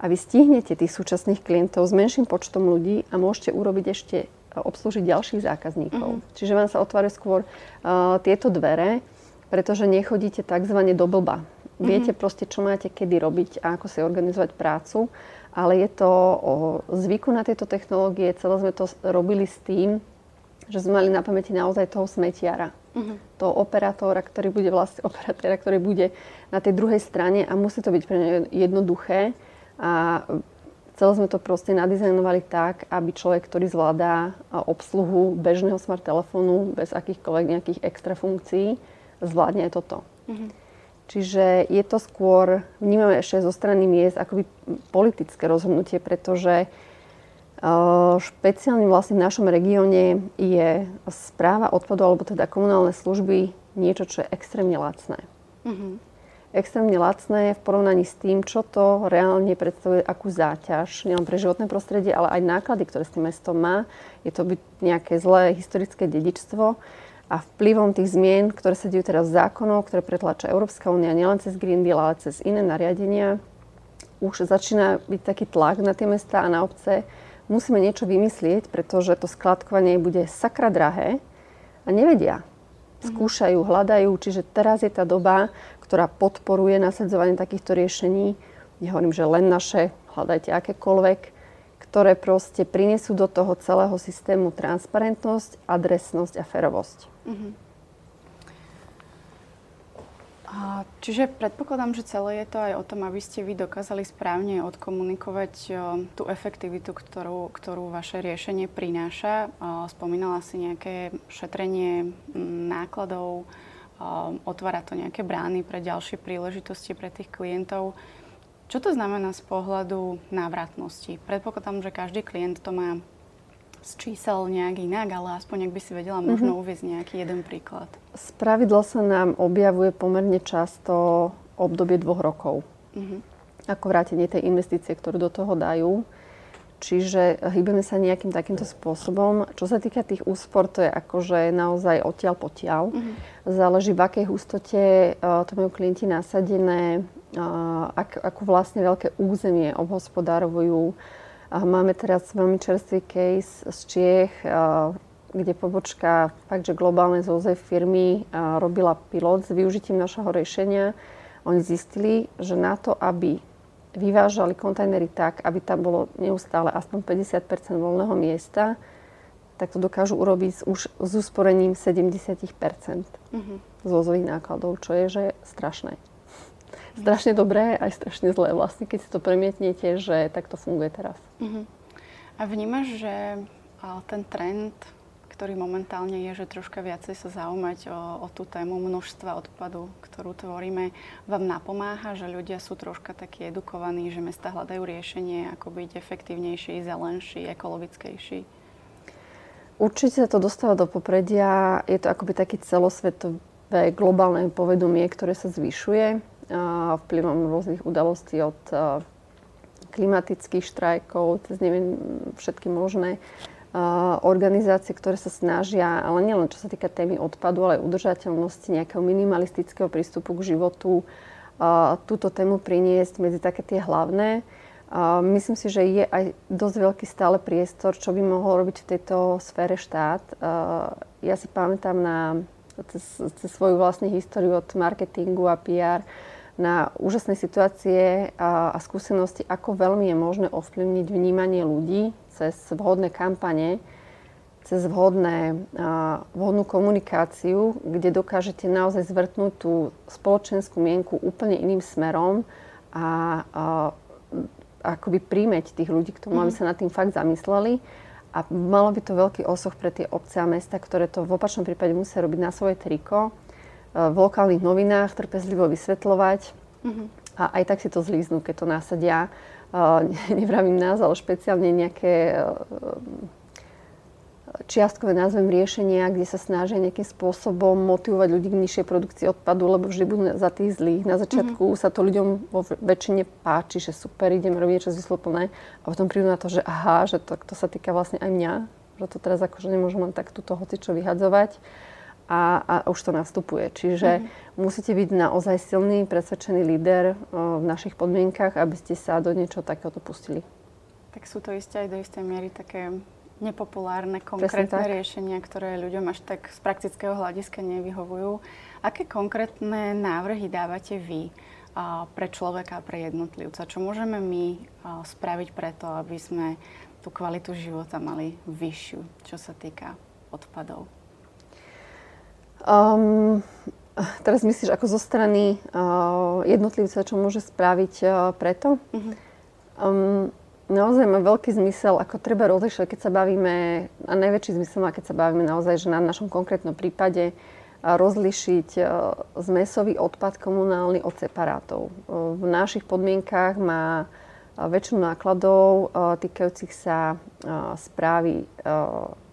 a vy stihnete tých súčasných klientov s menším počtom ľudí a môžete urobiť ešte obslúžiť ďalších zákazníkov. Mm-hmm. Čiže vám sa otvárajú skôr uh, tieto dvere, pretože nechodíte tzv. do blba. Mm-hmm. Viete proste, čo máte kedy robiť a ako si organizovať prácu, ale je to o zvyku na tieto technológie. Celé sme to robili s tým, že sme mali na pamäti naozaj toho smetiara. Mm-hmm. Toho operátora, ktorý bude vlastne operátora, ktorý bude na tej druhej strane a musí to byť pre neho jednoduché a celé sme to proste nadizajnovali tak, aby človek, ktorý zvládá obsluhu bežného smart telefónu bez akýchkoľvek nejakých extra funkcií, zvládne aj toto. Mm-hmm. Čiže je to skôr, vnímame ešte zo strany miest, akoby politické rozhodnutie, pretože špeciálne vlastne v našom regióne je správa odpadu, alebo teda komunálne služby niečo, čo je extrémne lacné. Mm-hmm extrémne lacné v porovnaní s tým, čo to reálne predstavuje, akú záťaž, nielen pre životné prostredie, ale aj náklady, ktoré s tým mestom má. Je to byť nejaké zlé historické dedičstvo a vplyvom tých zmien, ktoré sa dejú teraz zákonov, ktoré pretlača Európska únia nielen cez Green Deal, ale cez iné nariadenia, už začína byť taký tlak na tie mesta a na obce. Musíme niečo vymyslieť, pretože to skladkovanie bude sakra drahé a nevedia. Skúšajú, hľadajú, čiže teraz je tá doba, ktorá podporuje nasadzovanie takýchto riešení. Nehovorím, že len naše, hľadajte akékoľvek, ktoré proste prinesú do toho celého systému transparentnosť, adresnosť a ferovosť. Mm-hmm. A, čiže predpokladám, že celé je to aj o tom, aby ste vy dokázali správne odkomunikovať o, tú efektivitu, ktorú, ktorú vaše riešenie prináša. O, spomínala si nejaké šetrenie nákladov, otvára to nejaké brány pre ďalšie príležitosti pre tých klientov. Čo to znamená z pohľadu návratnosti? Predpokladám, že každý klient to má z čísel nejak inak, ale aspoň ak by si vedela možno mm-hmm. uvieť nejaký jeden príklad. Z pravidla sa nám objavuje pomerne často obdobie dvoch rokov. Mm-hmm. Ako vrátenie tej investície, ktorú do toho dajú. Čiže hýbeme sa nejakým takýmto spôsobom. Čo sa týka tých úspor, to je akože naozaj odtiaľ potiaľ. Mm-hmm. Záleží, v akej hustote uh, to majú klienti nasadené, uh, ak, ako vlastne veľké územie obhospodárujú. Uh, máme teraz veľmi čerstvý case z Čiech, uh, kde pobočka fakt, že globálne zóze firmy uh, robila pilot s využitím našeho riešenia. Oni zistili, že na to, aby vyvážali kontajnery tak, aby tam bolo neustále aspoň 50 voľného miesta, tak to dokážu urobiť už s usporením 70 mm-hmm. z vozových nákladov, čo je že strašné. Strašne dobré, aj strašne zlé vlastne, keď si to premietnete, že takto funguje teraz. Mm-hmm. A vnímaš, že ten trend, ktorý momentálne je, že troška viacej sa zaujímať o, o tú tému množstva odpadu, ktorú tvoríme, vám napomáha, že ľudia sú troška takí edukovaní, že mesta hľadajú riešenie, ako byť efektívnejší, zelenší, ekologickejší? Určite sa to dostáva do popredia. Je to akoby taký celosvetové globálne povedomie, ktoré sa zvyšuje vplyvom rôznych udalostí od klimatických štrajkov, cez neviem, všetky možné organizácie, ktoré sa snažia, ale nielen čo sa týka témy odpadu, ale udržateľnosti, nejakého minimalistického prístupu k životu, túto tému priniesť medzi také tie hlavné. Myslím si, že je aj dosť veľký stále priestor, čo by mohol robiť v tejto sfére štát. Ja si pamätám na, cez, cez svoju vlastnú históriu od marketingu a PR na úžasné situácie a, a skúsenosti, ako veľmi je možné ovplyvniť vnímanie ľudí cez vhodné kampane, cez vhodné, vhodnú komunikáciu, kde dokážete naozaj zvrtnúť tú spoločenskú mienku úplne iným smerom a, a akoby príjmeť tých ľudí k tomu, mm. aby mhm. sa nad tým fakt zamysleli. A malo by to veľký osoch pre tie obce a mesta, ktoré to v opačnom prípade musia robiť na svoje triko, v lokálnych novinách trpezlivo vysvetľovať. Mm-hmm. A aj tak si to zlíznú, keď to násadia. Uh, nevravím nás, ale špeciálne nejaké uh, čiastkové názvem riešenia, kde sa snažia nejakým spôsobom motivovať ľudí k nižšej produkcii odpadu, lebo vždy budú za tých zlých. Na začiatku mm-hmm. sa to ľuďom vo väčšine páči, že super, ideme robiť niečo zmysluplné a potom prídu na to, že aha, že to, to sa týka vlastne aj mňa, že to teraz akože nemôžem len tak túto hocičo vyhadzovať a, a už to nastupuje. Čiže mm-hmm. musíte byť naozaj silný, presvedčený líder v našich podmienkach, aby ste sa do niečo takéhoto pustili. Tak sú to isté aj do istej miery také nepopulárne, konkrétne riešenia, ktoré ľuďom až tak z praktického hľadiska nevyhovujú. Aké konkrétne návrhy dávate vy a, pre človeka a pre jednotlivca? Čo môžeme my a, spraviť preto, aby sme tú kvalitu života mali vyššiu, čo sa týka odpadov? Um, teraz myslíš ako zo strany uh, jednotlivca, čo môže spraviť uh, preto? Uh-huh. Um, naozaj má veľký zmysel, ako treba rozlišovať, keď sa bavíme, a najväčší zmysel má, keď sa bavíme naozaj, že na našom konkrétnom prípade rozlišiť zmesový odpad komunálny od separátov. V našich podmienkách má väčšinu nákladov týkajúcich sa správy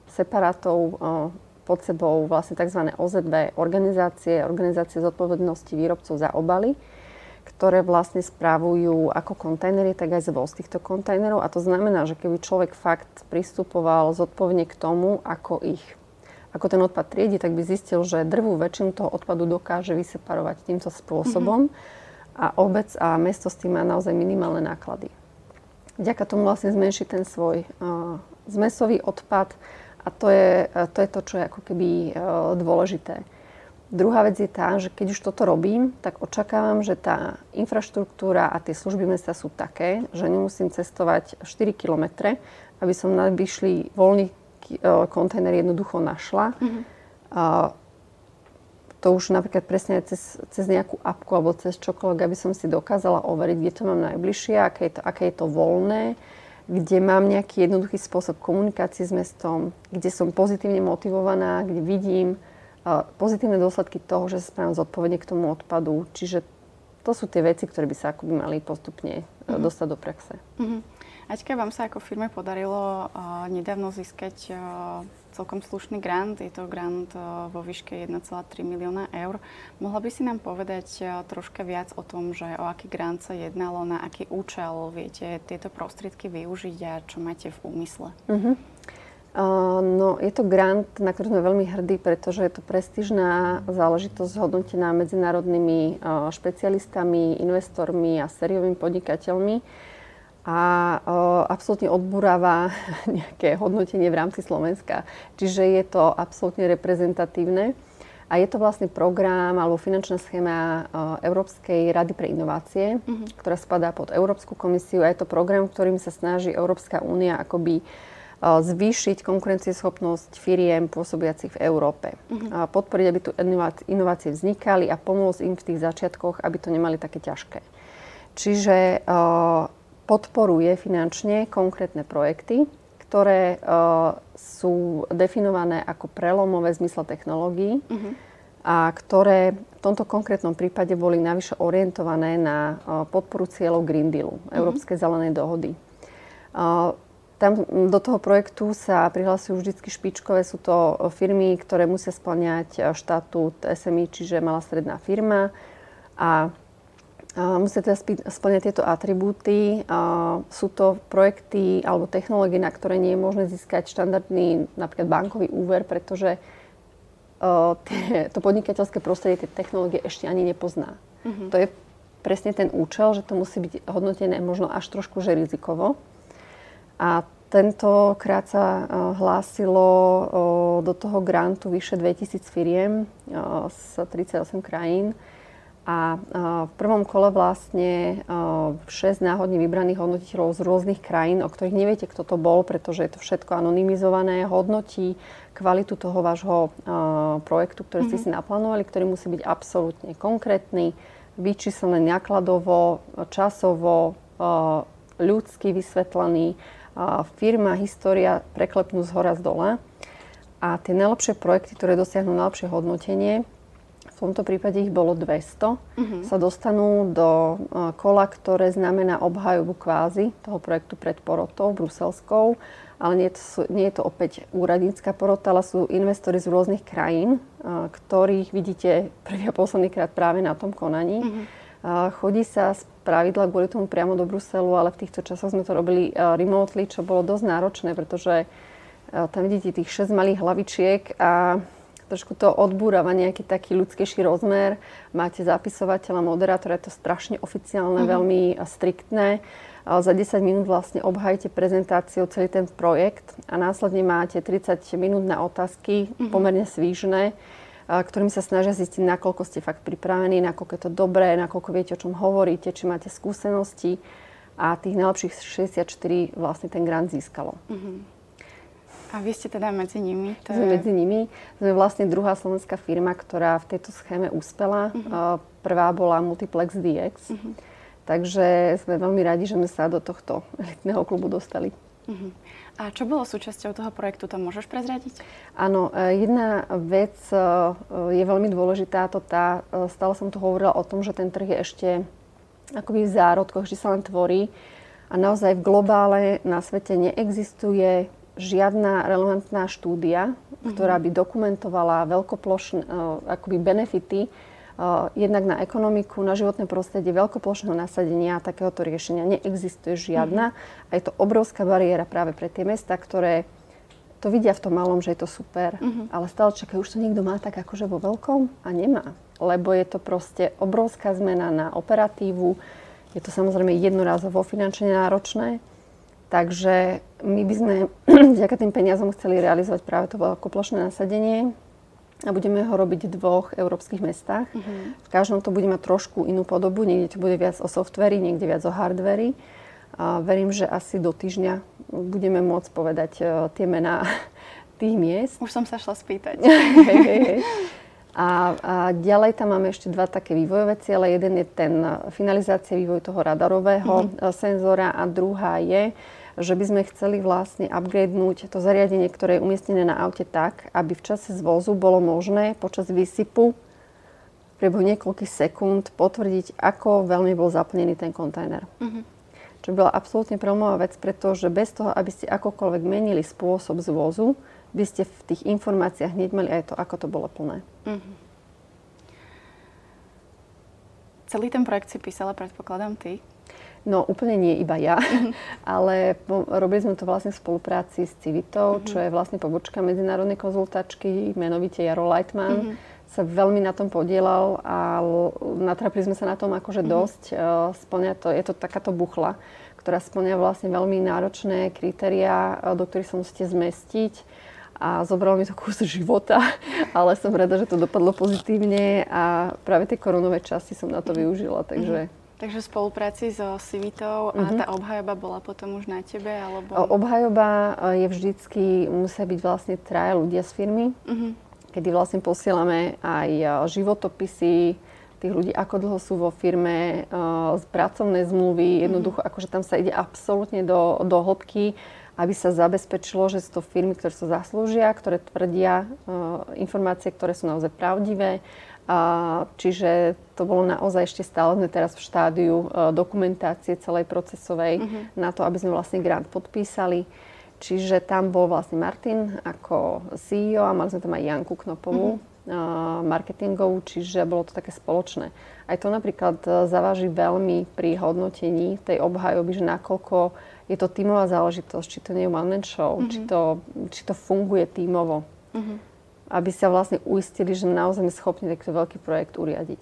separátov pod sebou vlastne tzv. OZB organizácie, organizácie zodpovednosti výrobcov za obaly ktoré vlastne správujú ako kontajnery, tak aj zvoz týchto kontajnerov. A to znamená, že keby človek fakt pristupoval zodpovedne k tomu, ako ich ako ten odpad triedi, tak by zistil, že drvú väčšinu toho odpadu dokáže vyseparovať týmto spôsobom mm-hmm. a obec a mesto s tým má naozaj minimálne náklady. Vďaka tomu vlastne zmenší ten svoj uh, zmesový odpad a to je, uh, to je to, čo je ako keby uh, dôležité. Druhá vec je tá, že keď už toto robím, tak očakávam, že tá infraštruktúra a tie služby mesta sú také, že nemusím cestovať 4 km, aby som najbližší voľný e, kontajner jednoducho našla. Mm-hmm. A to už napríklad presne cez, cez nejakú apku alebo cez čokoľvek, aby som si dokázala overiť, kde to mám najbližšie, aké je to, aké je to voľné, kde mám nejaký jednoduchý spôsob komunikácie s mestom, kde som pozitívne motivovaná, kde vidím, pozitívne dôsledky toho, že sa spravím zodpovedne k tomu odpadu. Čiže to sú tie veci, ktoré by sa akoby mali postupne mm-hmm. dostať do praxe. Mm-hmm. Aťka, vám sa ako firme podarilo uh, nedávno získať uh, celkom slušný grant. Je to grant uh, vo výške 1,3 milióna eur. Mohla by si nám povedať uh, troška viac o tom, že o aký grant sa jednalo, na aký účel viete tieto prostriedky využiť a čo máte v úmysle? Mm-hmm. No, je to grant, na ktorý sme veľmi hrdí, pretože je to prestížná záležitosť hodnotená medzinárodnými špecialistami, investormi a sériovými podnikateľmi a absolútne odburáva nejaké hodnotenie v rámci Slovenska. Čiže je to absolútne reprezentatívne. A je to vlastne program alebo finančná schéma Európskej rady pre inovácie, uh-huh. ktorá spadá pod Európsku komisiu a je to program, ktorým sa snaží Európska únia akoby zvýšiť konkurencieschopnosť firiem pôsobiacich v Európe. Uh-huh. Podporiť, aby tu inovácie vznikali a pomôcť im v tých začiatkoch, aby to nemali také ťažké. Čiže podporuje finančne konkrétne projekty, ktoré sú definované ako prelomové zmysle technológií uh-huh. a ktoré v tomto konkrétnom prípade boli navyše orientované na podporu cieľov Green Dealu, uh-huh. Európskej zelenej dohody. Tam do toho projektu sa prihlasujú vždy špičkové. Sú to firmy, ktoré musia splňať štatút SMI, čiže malá stredná firma. A musia teda splňať tieto atribúty. Sú to projekty alebo technológie, na ktoré nie je možné získať štandardný napríklad bankový úver, pretože to podnikateľské prostredie tie technológie ešte ani nepozná. Uh-huh. To je presne ten účel, že to musí byť hodnotené možno až trošku že rizikovo. A tentokrát sa eh, hlásilo eh, do toho grantu vyše 2000 firiem z 38 krajín. A v prvom kole vlastne 6 náhodne vybraných hodnotiteľov z rôznych krajín, o ktorých neviete, kto to bol, pretože je to všetko anonymizované, hodnotí kvalitu toho vášho projektu, ktorý ste mm-hmm. si naplánovali, ktorý musí byť absolútne konkrétny, vyčíslený nákladovo, časovo, ľudsky vysvetlený, firma, história preklepnú z hora z dola. A tie najlepšie projekty, ktoré dosiahnu najlepšie hodnotenie, v tomto prípade ich bolo 200, uh-huh. sa dostanú do kola, ktoré znamená obhajobu kvázy toho projektu pred porotou bruselskou. Ale nie to, nie je to opäť úradnícka porota, ale sú investori z rôznych krajín, ktorých vidíte prvý a posledný krát práve na tom konaní. Uh-huh. Chodí sa z pravidla kvôli tomu priamo do Bruselu, ale v týchto časoch sme to robili remotely, čo bolo dosť náročné, pretože tam vidíte tých 6 malých hlavičiek a trošku to odbúrava nejaký taký ľudskejší rozmer. Máte zapisovateľa, moderátora, je to strašne oficiálne, mm-hmm. veľmi striktné. Za 10 minút vlastne obhajte prezentáciu celý ten projekt a následne máte 30 minút na otázky, mm-hmm. pomerne svížne ktorými sa snažia zistiť, nakoľko ste fakt pripravení, nakoľko je to dobré, nakoľko viete, o čom hovoríte, či máte skúsenosti. A tých najlepších 64 vlastne ten grant získalo. Uh-huh. A vy ste teda medzi nimi? To Sme je... medzi nimi. Sme vlastne druhá slovenská firma, ktorá v tejto schéme úspela. Uh-huh. Prvá bola Multiplex DX. Uh-huh. Takže sme veľmi radi, že sme sa do tohto elitného klubu dostali. Uh-huh. A čo bolo súčasťou toho projektu, to môžeš prezradiť? Áno, e, jedna vec e, je veľmi dôležitá, to tá, e, stále som tu hovorila o tom, že ten trh je ešte akoby v zárodkoch, že sa len tvorí a naozaj v globále na svete neexistuje žiadna relevantná štúdia, mm-hmm. ktorá by dokumentovala veľkoplošné akoby benefity Uh, jednak na ekonomiku, na životné prostredie, veľkoplošného nasadenia takéhoto riešenia neexistuje žiadna. Mm-hmm. A je to obrovská bariéra práve pre tie mesta, ktoré to vidia v tom malom, že je to super, mm-hmm. ale stále čakajú, už to niekto má tak akože vo veľkom a nemá. Lebo je to proste obrovská zmena na operatívu, je to samozrejme jednorázovo finančne náročné, takže my by sme vďaka tým peniazom chceli realizovať práve to veľkoplošné nasadenie, a budeme ho robiť v dvoch európskych mestách. Uh-huh. V každom to bude mať trošku inú podobu, niekde to bude viac o softveri, niekde viac o hardveri. A verím, že asi do týždňa budeme môcť povedať uh, tie mená tých miest. Už som sa šla spýtať. hej, hej, hej. A, a ďalej tam máme ešte dva také vývojové ciele. Jeden je ten finalizácia vývoj toho radarového mm-hmm. senzora a druhá je, že by sme chceli vlastne upgradenúť to zariadenie, ktoré je umiestnené na aute tak, aby v čase zvozu bolo možné počas výsypu priebehu niekoľkých sekúnd potvrdiť, ako veľmi bol zaplnený ten kontajner. Mm-hmm. Čo bola absolútne prelomová vec, pretože bez toho, aby ste akokoľvek menili spôsob zvozu, by ste v tých informáciách hneď mali aj to, ako to bolo plné. Mm-hmm. Celý ten projekt si písala, predpokladám, ty? No úplne nie iba ja, mm-hmm. ale po, robili sme to vlastne v spolupráci s Civitou, mm-hmm. čo je vlastne pobočka medzinárodnej konzultačky, menovite Jaro Lightman. Mm-hmm sa veľmi na tom podielal a natrapili sme sa na tom akože mm-hmm. dosť. Uh, splňa to, je to takáto buchla, ktorá splňa vlastne veľmi náročné kritériá, do ktorých sa musíte zmestiť a zobralo mi to kus života, ale som rada, že to dopadlo pozitívne a práve tie koronové časti som na to využila, takže Takže v spolupráci so Civitou a uh-huh. tá obhajoba bola potom už na tebe? Alebo... Obhajoba je vždycky, musia byť vlastne traja ľudia z firmy, uh-huh. kedy vlastne posielame aj životopisy tých ľudí, ako dlho sú vo firme, z pracovnej zmluvy, jednoducho, uh-huh. akože tam sa ide absolútne do, do hĺbky, aby sa zabezpečilo, že sú to firmy, ktoré sa zaslúžia, ktoré tvrdia informácie, ktoré sú naozaj pravdivé čiže to bolo naozaj ešte stále sme teraz v štádiu uh, dokumentácie celej procesovej uh-huh. na to, aby sme vlastne grant podpísali. Čiže tam bol vlastne Martin ako CEO a mali sme tam aj Janku Knopovú, uh-huh. uh, marketingovú, čiže bolo to také spoločné. Aj to napríklad zaváži veľmi pri hodnotení tej obhajoby, že nakoľko je to tímová záležitosť, či to nie je one man show, uh-huh. či, to, či to funguje tímovo. Uh-huh aby sa vlastne uistili, že naozaj sme schopní takýto veľký projekt uriadiť.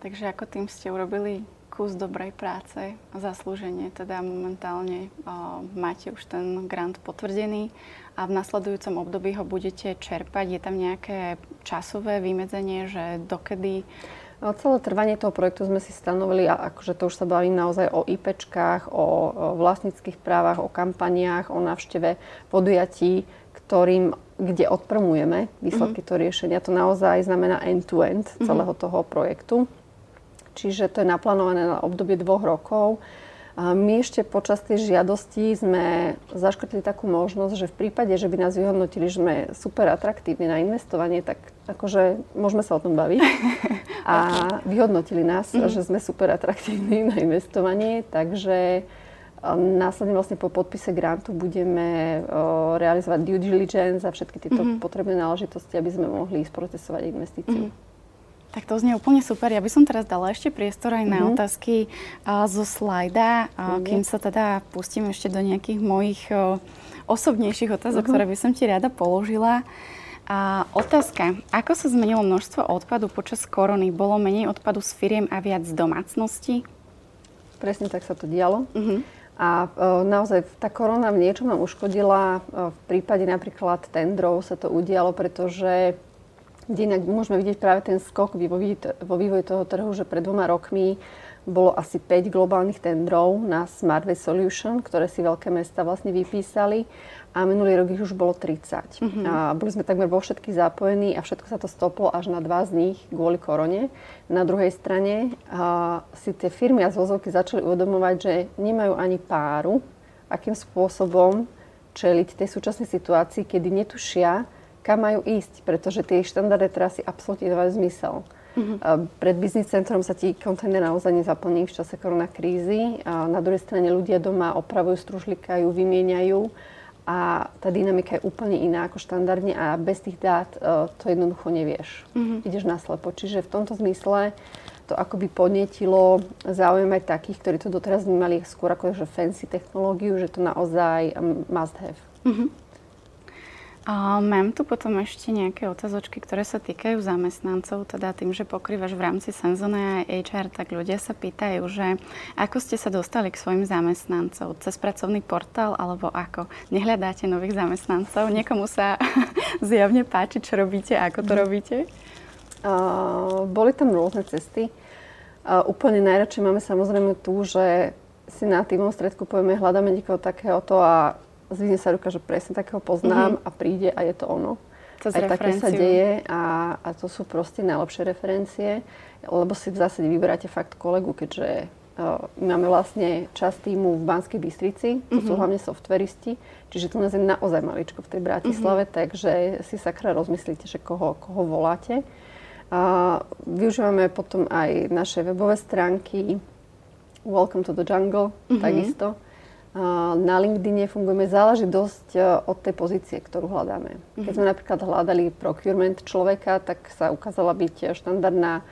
Takže ako tým ste urobili kus dobrej práce zaslúženie, teda momentálne uh, máte už ten grant potvrdený a v nasledujúcom období ho budete čerpať. Je tam nejaké časové vymedzenie, že dokedy Celé trvanie toho projektu sme si stanovili, a akože to už sa bavím naozaj o IPčkách, o, vlastníckých právach, o kampaniách, o návšteve podujatí, ktorým, kde odpromujeme výsledky mm-hmm. toho riešenia. To naozaj znamená end-to-end mm-hmm. celého toho projektu. Čiže to je naplánované na obdobie dvoch rokov. A my ešte počas tej žiadosti sme zaškrtli takú možnosť, že v prípade, že by nás vyhodnotili, že sme super atraktívni na investovanie, tak akože môžeme sa o tom baviť. A vyhodnotili nás, mm-hmm. že sme super atraktívni na investovanie, takže Následne vlastne po podpise grantu budeme realizovať due diligence a všetky tieto mm-hmm. potrebné náležitosti, aby sme mohli sprocesovať investíciu. Mm-hmm. Tak to znie úplne super. Ja by som teraz dala ešte priestor aj na mm-hmm. otázky uh, zo slajda, uh, mm-hmm. kým sa teda pustím ešte do nejakých mojich uh, osobnejších otázok, mm-hmm. ktoré by som ti rada položila. A otázka, ako sa zmenilo množstvo odpadu počas korony? Bolo menej odpadu z firiem a viac z domácnosti? Presne tak sa to dialo. Mm-hmm. A naozaj tá korona v niečom nám uškodila. V prípade napríklad tendrov sa to udialo, pretože inak môžeme vidieť práve ten skok vo vývoji toho trhu, že pred dvoma rokmi bolo asi 5 globálnych tendrov na Smart Way Solution, ktoré si veľké mesta vlastne vypísali a minulý rok ich už bolo 30. Mm-hmm. A boli sme takmer vo všetkých zapojení a všetko sa to stoplo až na dva z nich kvôli korone. Na druhej strane a, si tie firmy a zvozovky začali uvedomovať, že nemajú ani páru, akým spôsobom čeliť tej súčasnej situácii, kedy netušia, kam majú ísť, pretože tie štandardné trasy absolútne dávajú zmysel. Mm-hmm. Pred biznis centrom sa ti kontajner naozaj nezaplní v čase koronakrízy. A na druhej strane ľudia doma opravujú, stružlikajú, vymieňajú a tá dynamika je úplne iná ako štandardne a bez tých dát uh, to jednoducho nevieš. Mm-hmm. Ideš naslepo. Čiže v tomto zmysle to akoby podnetilo záujem aj takých, ktorí to doteraz vnímali skôr ako že fancy technológiu, že to naozaj must have. Mm-hmm. A mám tu potom ešte nejaké otázočky, ktoré sa týkajú zamestnancov, teda tým, že pokrývaš v rámci Senzone a HR, tak ľudia sa pýtajú, že ako ste sa dostali k svojim zamestnancov? Cez pracovný portál alebo ako? Nehľadáte nových zamestnancov? Niekomu sa zjavne páči, čo robíte, ako to mhm. robíte? Uh, boli tam rôzne cesty. Uh, úplne najradšej máme samozrejme tu, že si na týmom stredku povieme, hľadáme niekoho takéhoto a zvýzne sa ruka, že presne takého poznám mm-hmm. a príde a je to ono. Cez Aj také sa deje a, a to sú proste najlepšie referencie, lebo si v zásade vyberáte fakt kolegu, keďže uh, máme vlastne časť týmu v Banskej Bystrici, to mm-hmm. sú mhm. hlavne softveristi, čiže tu nás je naozaj maličko v tej Bratislave, mm-hmm. takže si sakra rozmyslíte, že koho, koho voláte. Uh, využívame potom aj naše webové stránky, Welcome to the Jungle, mm-hmm. takisto na LinkedIne fungujeme, záleží dosť e, od tej pozície, ktorú hľadáme. Keď sme mhm. napríklad hľadali procurement človeka, tak sa ukázala byť štandardná,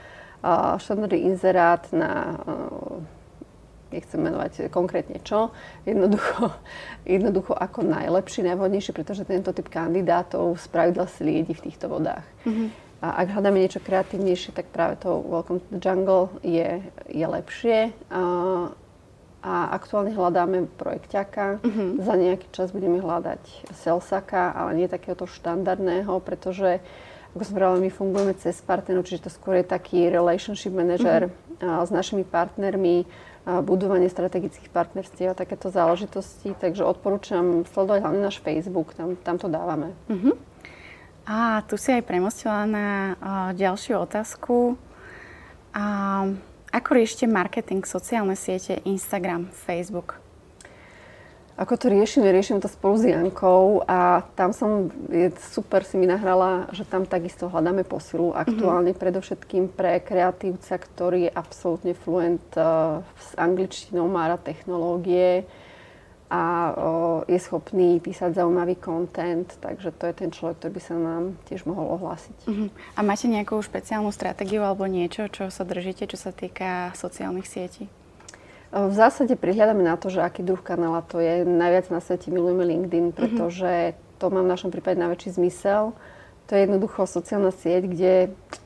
štandardný inzerát na e, nechcem menovať konkrétne čo, jednoducho, jednoducho ako najlepší, najvhodnejší, pretože tento typ kandidátov spravidla si liedi v týchto vodách. Mm-hmm. A ak hľadáme niečo kreatívnejšie, tak práve to Welcome to the Jungle je, je lepšie. A aktuálne hľadáme projekťaka. Uh-huh. Za nejaký čas budeme hľadať selsaka, ale nie takéhoto štandardného, pretože ako som povedala, my fungujeme cez partnerov, čiže to skôr je taký relationship manager mm-hmm. s našimi partnermi, budovanie strategických partnerstiev a takéto záležitosti. Takže odporúčam sledovať hlavne náš Facebook, tam, tam to dávame. Uh-huh. A tu si aj premostila na uh, ďalšiu otázku. A ako riešite marketing, sociálne siete, Instagram, Facebook? Ako to riešime? Riešime to spolu s Jankou a tam som, je super si mi nahrala, že tam takisto hľadáme posilu aktuálne mm-hmm. predovšetkým pre kreatívca, ktorý je absolútne fluent uh, s angličtinou, má rád technológie a uh, je schopný písať zaujímavý content, takže to je ten človek, ktorý by sa nám tiež mohol ohlásiť. Mm-hmm. A máte nejakú špeciálnu stratégiu alebo niečo, čo sa držíte, čo sa týka sociálnych sietí? V zásade prihľadáme na to, že aký druh kanála to je. Najviac na svete milujeme LinkedIn, mhm. pretože to má v našom prípade najväčší zmysel. To je jednoducho sociálna sieť, kde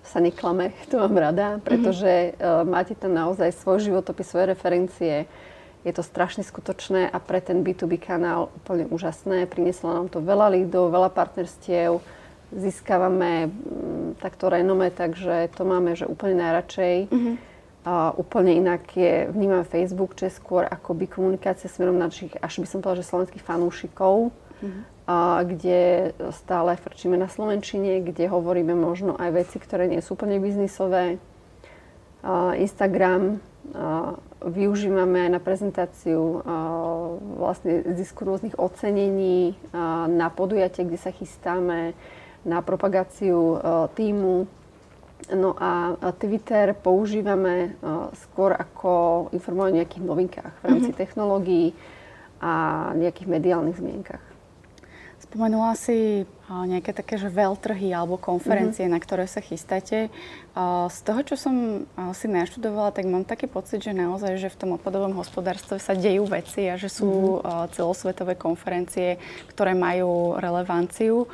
sa neklame, to mám rada, pretože uh, máte tam naozaj svoj životopis, svoje referencie. Je to strašne skutočné a pre ten B2B kanál úplne úžasné. Prinieslo nám to veľa lídov, veľa partnerstiev, získavame m, takto renome, takže to máme že úplne najradšej. Mm-hmm. A úplne inak je, vnímam Facebook, čo je skôr akoby komunikácia smerom našich, až by som povedala, že slovenských fanúšikov, mm-hmm. a, kde stále frčíme na Slovenčine, kde hovoríme možno aj veci, ktoré nie sú úplne biznisové. A, Instagram a, využívame aj na prezentáciu a, vlastne zisku rôznych ocenení, a, na podujatie, kde sa chystáme, na propagáciu a, týmu No a Twitter používame skôr ako informovanie o nejakých novinkách v rámci mm-hmm. technológií a nejakých mediálnych zmienkach. Spomenula si nejaké také že veľtrhy alebo konferencie, mm-hmm. na ktoré sa chystáte. Z toho, čo som si naštudovala, tak mám taký pocit, že naozaj, že v tom odpadovom hospodárstve sa dejú veci a že sú mm-hmm. celosvetové konferencie, ktoré majú relevanciu.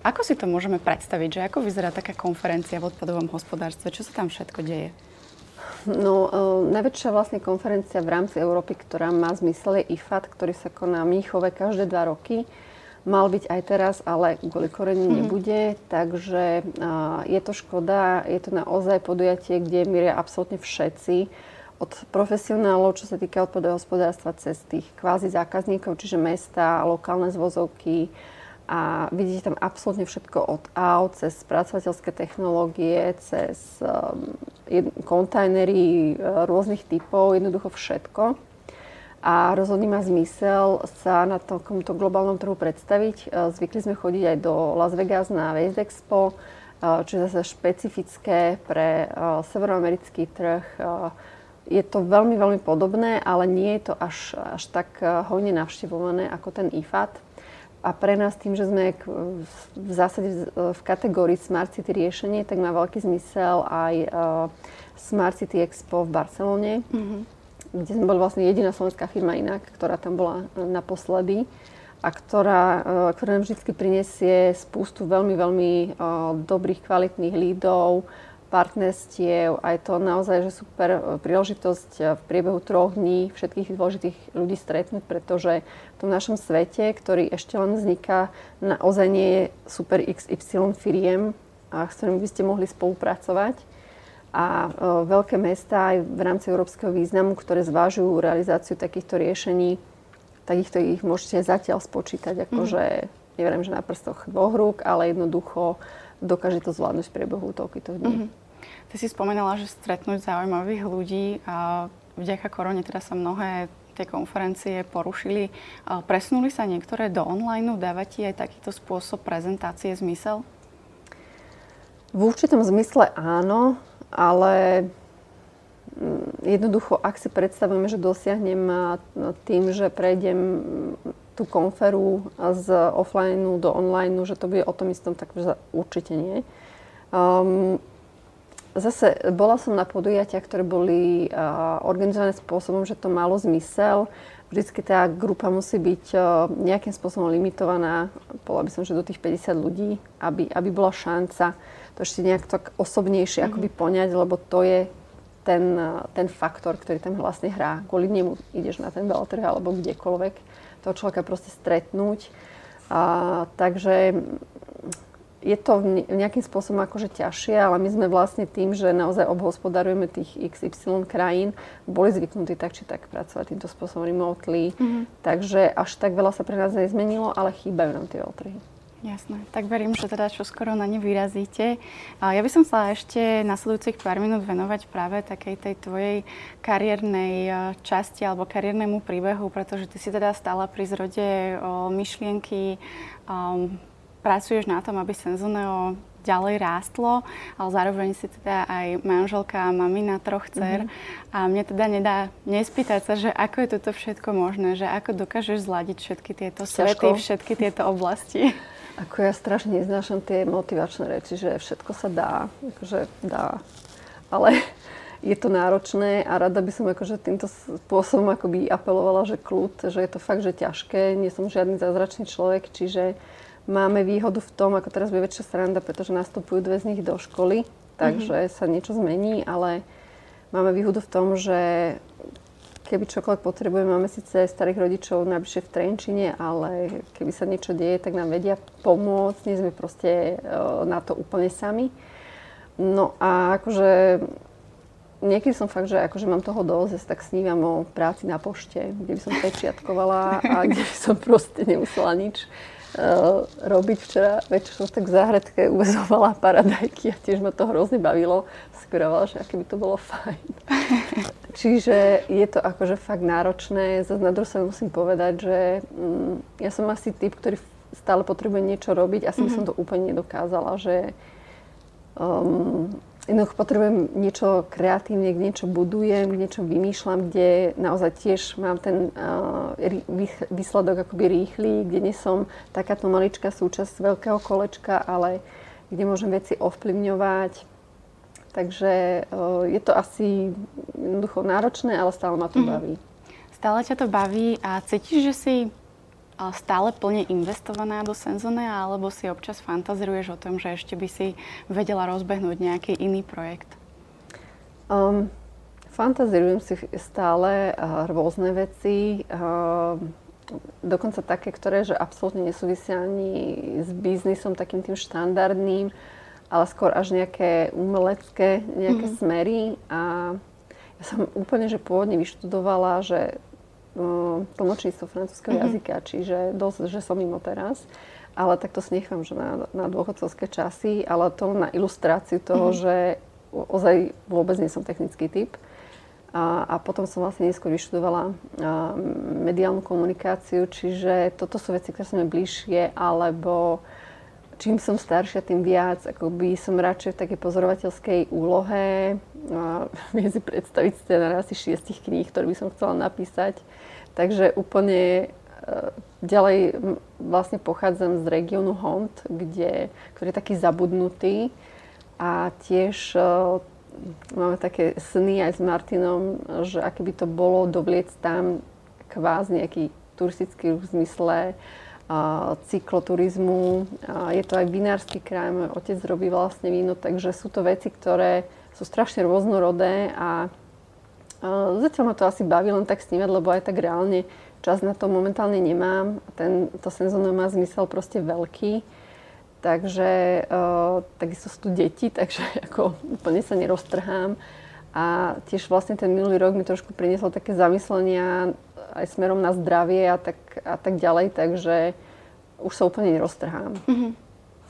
Ako si to môžeme predstaviť? Že ako vyzerá taká konferencia v odpadovom hospodárstve? Čo sa tam všetko deje? No, uh, najväčšia vlastne konferencia v rámci Európy, ktorá má zmysel, je IFAT, ktorý sa koná v Mníchove každé dva roky mal byť aj teraz, ale kvôli korení mm-hmm. nebude. Takže je to škoda, je to naozaj podujatie, kde miria absolútne všetci od profesionálov, čo sa týka odpadového hospodárstva, cez tých kvázi zákazníkov, čiže mesta, lokálne zvozovky, a vidíte tam absolútne všetko od aut, cez spracovateľské technológie, cez um, kontajnery uh, rôznych typov, jednoducho všetko a rozhodne má zmysel sa na tomto globálnom trhu predstaviť. E, zvykli sme chodiť aj do Las Vegas na Waste Expo, e, čo je zase špecifické pre e, severoamerický trh. Je to veľmi, veľmi podobné, ale nie je to až, až tak hojne navštevované ako ten IFAT. A pre nás tým, že sme v zásade v kategórii Smart City riešenie, tak má veľký zmysel aj Smart City Expo v Barcelone. Mm-hmm kde sme boli vlastne jediná slovenská firma inak, ktorá tam bola naposledy a ktorá, e, ktorá nám vždy prinesie spústu veľmi, veľmi e, dobrých, kvalitných lídov, partnerstiev a je to naozaj že super e, príležitosť v priebehu troch dní všetkých dôležitých ľudí stretnúť, pretože v tom našom svete, ktorý ešte len vzniká, naozaj nie je super XY firiem, a s ktorými by ste mohli spolupracovať a e, veľké mesta aj v rámci európskeho významu, ktoré zvážujú realizáciu takýchto riešení, takýchto ich môžete zatiaľ spočítať, akože mm-hmm. neviem, že na prstoch dvoch rúk, ale jednoducho dokáže to zvládnuť v priebehu toľkýchto dní. Mm-hmm. Ty si spomenala, že stretnúť zaujímavých ľudí a vďaka korone teda sa mnohé tie konferencie porušili. Presunuli sa niektoré do online? Dáva ti aj takýto spôsob prezentácie zmysel? V určitom zmysle áno ale mm, jednoducho, ak si predstavujeme, že dosiahnem tým, že prejdem tú konferu z offline do online, že to bude o tom istom, tak určite nie. Um, zase bola som na podujatiach, ktoré boli uh, organizované spôsobom, že to malo zmysel. Vždycky tá grupa musí byť nejakým spôsobom limitovaná, bola by som, že do tých 50 ľudí, aby, aby bola šanca to ešte nejak tak osobnejšie mm-hmm. akoby poňať, lebo to je ten, ten faktor, ktorý tam vlastne hrá. Kvôli nemu ideš na ten veľtrh alebo kdekoľvek toho človeka proste stretnúť. A, takže je to nejakým spôsobom akože ťažšie, ale my sme vlastne tým, že naozaj obhospodarujeme tých XY krajín, boli zvyknutí tak či tak pracovať týmto spôsobom remotely. Mm-hmm. Takže až tak veľa sa pre nás nezmenilo, ale chýbajú nám tie otrhy. Jasné. Tak verím, že teda čo skoro na ne vyrazíte. Ja by som sa ešte nasledujúcich pár minút venovať práve takej tej tvojej kariérnej e, časti alebo kariérnemu príbehu, pretože ty si teda stála pri zrode myšlienky um, pracuješ na tom, aby Senzoneo ďalej rástlo, ale zároveň si teda aj manželka a mamina troch dcer. Mm-hmm. A mne teda nedá nespýtať sa, že ako je toto všetko možné, že ako dokážeš zladiť všetky tieto svety, všetky tieto oblasti. Ako ja strašne neznášam tie motivačné reči, že všetko sa dá, akože dá. Ale je to náročné a rada by som akože týmto spôsobom akoby apelovala, že kľud, že je to fakt, že ťažké. Nie som žiadny zázračný človek, čiže máme výhodu v tom, ako teraz bude väčšia sranda, pretože nastupujú dve z nich do školy, takže mm-hmm. sa niečo zmení, ale máme výhodu v tom, že keby čokoľvek potrebujeme, máme síce starých rodičov najbližšie v Trenčine, ale keby sa niečo deje, tak nám vedia pomôcť, nie sme proste uh, na to úplne sami. No a akože niekedy som fakt, že akože mám toho dosť, tak snívam o práci na pošte, kde by som pečiatkovala a kde by som proste nemusela nič uh, robiť. Včera večer som tak v záhradke uvezovala paradajky a tiež ma to hrozne bavilo. Skorovala, že aké by to bolo fajn. Čiže je to akože fakt náročné. Zase na druhú sa musím povedať, že mm, ja som asi typ, ktorý stále potrebuje niečo robiť. Asi mm-hmm. by som mhm. to úplne nedokázala, že um, jednoducho potrebujem niečo kreatívne, niečo budujem, niečo vymýšľam, kde naozaj tiež mám ten uh, výsledok akoby rýchly, kde nie som takáto maličká súčasť veľkého kolečka, ale kde môžem veci ovplyvňovať, Takže je to asi jednoducho náročné, ale stále ma to mm-hmm. baví. Stále ťa to baví a cítiš, že si stále plne investovaná do Senzonea, alebo si občas fantaziruješ o tom, že ešte by si vedela rozbehnúť nejaký iný projekt? Um, fantazirujem si stále uh, rôzne veci, uh, dokonca také, ktoré že absolútne nesúvisia ani s biznisom takým tým štandardným, ale skôr až nejaké umelecké nejaké mm-hmm. smery. A ja som úplne, že pôvodne vyštudovala, že tlmočníctvo francúzského mm-hmm. jazyka, čiže dosť, že som mimo teraz. Ale tak to si nechám, že na, na dôchodcovské časy, ale to na ilustráciu toho, mm-hmm. že ozaj vôbec nie som technický typ. A, a potom som vlastne neskôr vyštudovala a, mediálnu komunikáciu, čiže toto sú veci, ktoré sú mi bližšie, alebo čím som staršia, tým viac, ako by som radšej v takej pozorovateľskej úlohe. Viem si predstaviť scenár asi šiestich kníh, ktoré by som chcela napísať. Takže úplne e, ďalej vlastne pochádzam z regiónu Hont, kde, ktorý je taký zabudnutý a tiež e, máme také sny aj s Martinom, že aké by to bolo dovliec tam kvás nejaký turistický v zmysle cykloturizmu. Je to aj vinársky kraj, môj otec robí vlastne víno, takže sú to veci, ktoré sú strašne rôznorodé a zatiaľ ma to asi baví len tak snívať, lebo aj tak reálne čas na to momentálne nemám. Ten, to senzóna má zmysel proste veľký. Takže uh, takisto sú tu deti, takže ako úplne sa neroztrhám. A tiež vlastne ten minulý rok mi trošku priniesol také zamyslenia aj smerom na zdravie a tak, a tak ďalej, takže už sa úplne neroztrhám. Mm-hmm.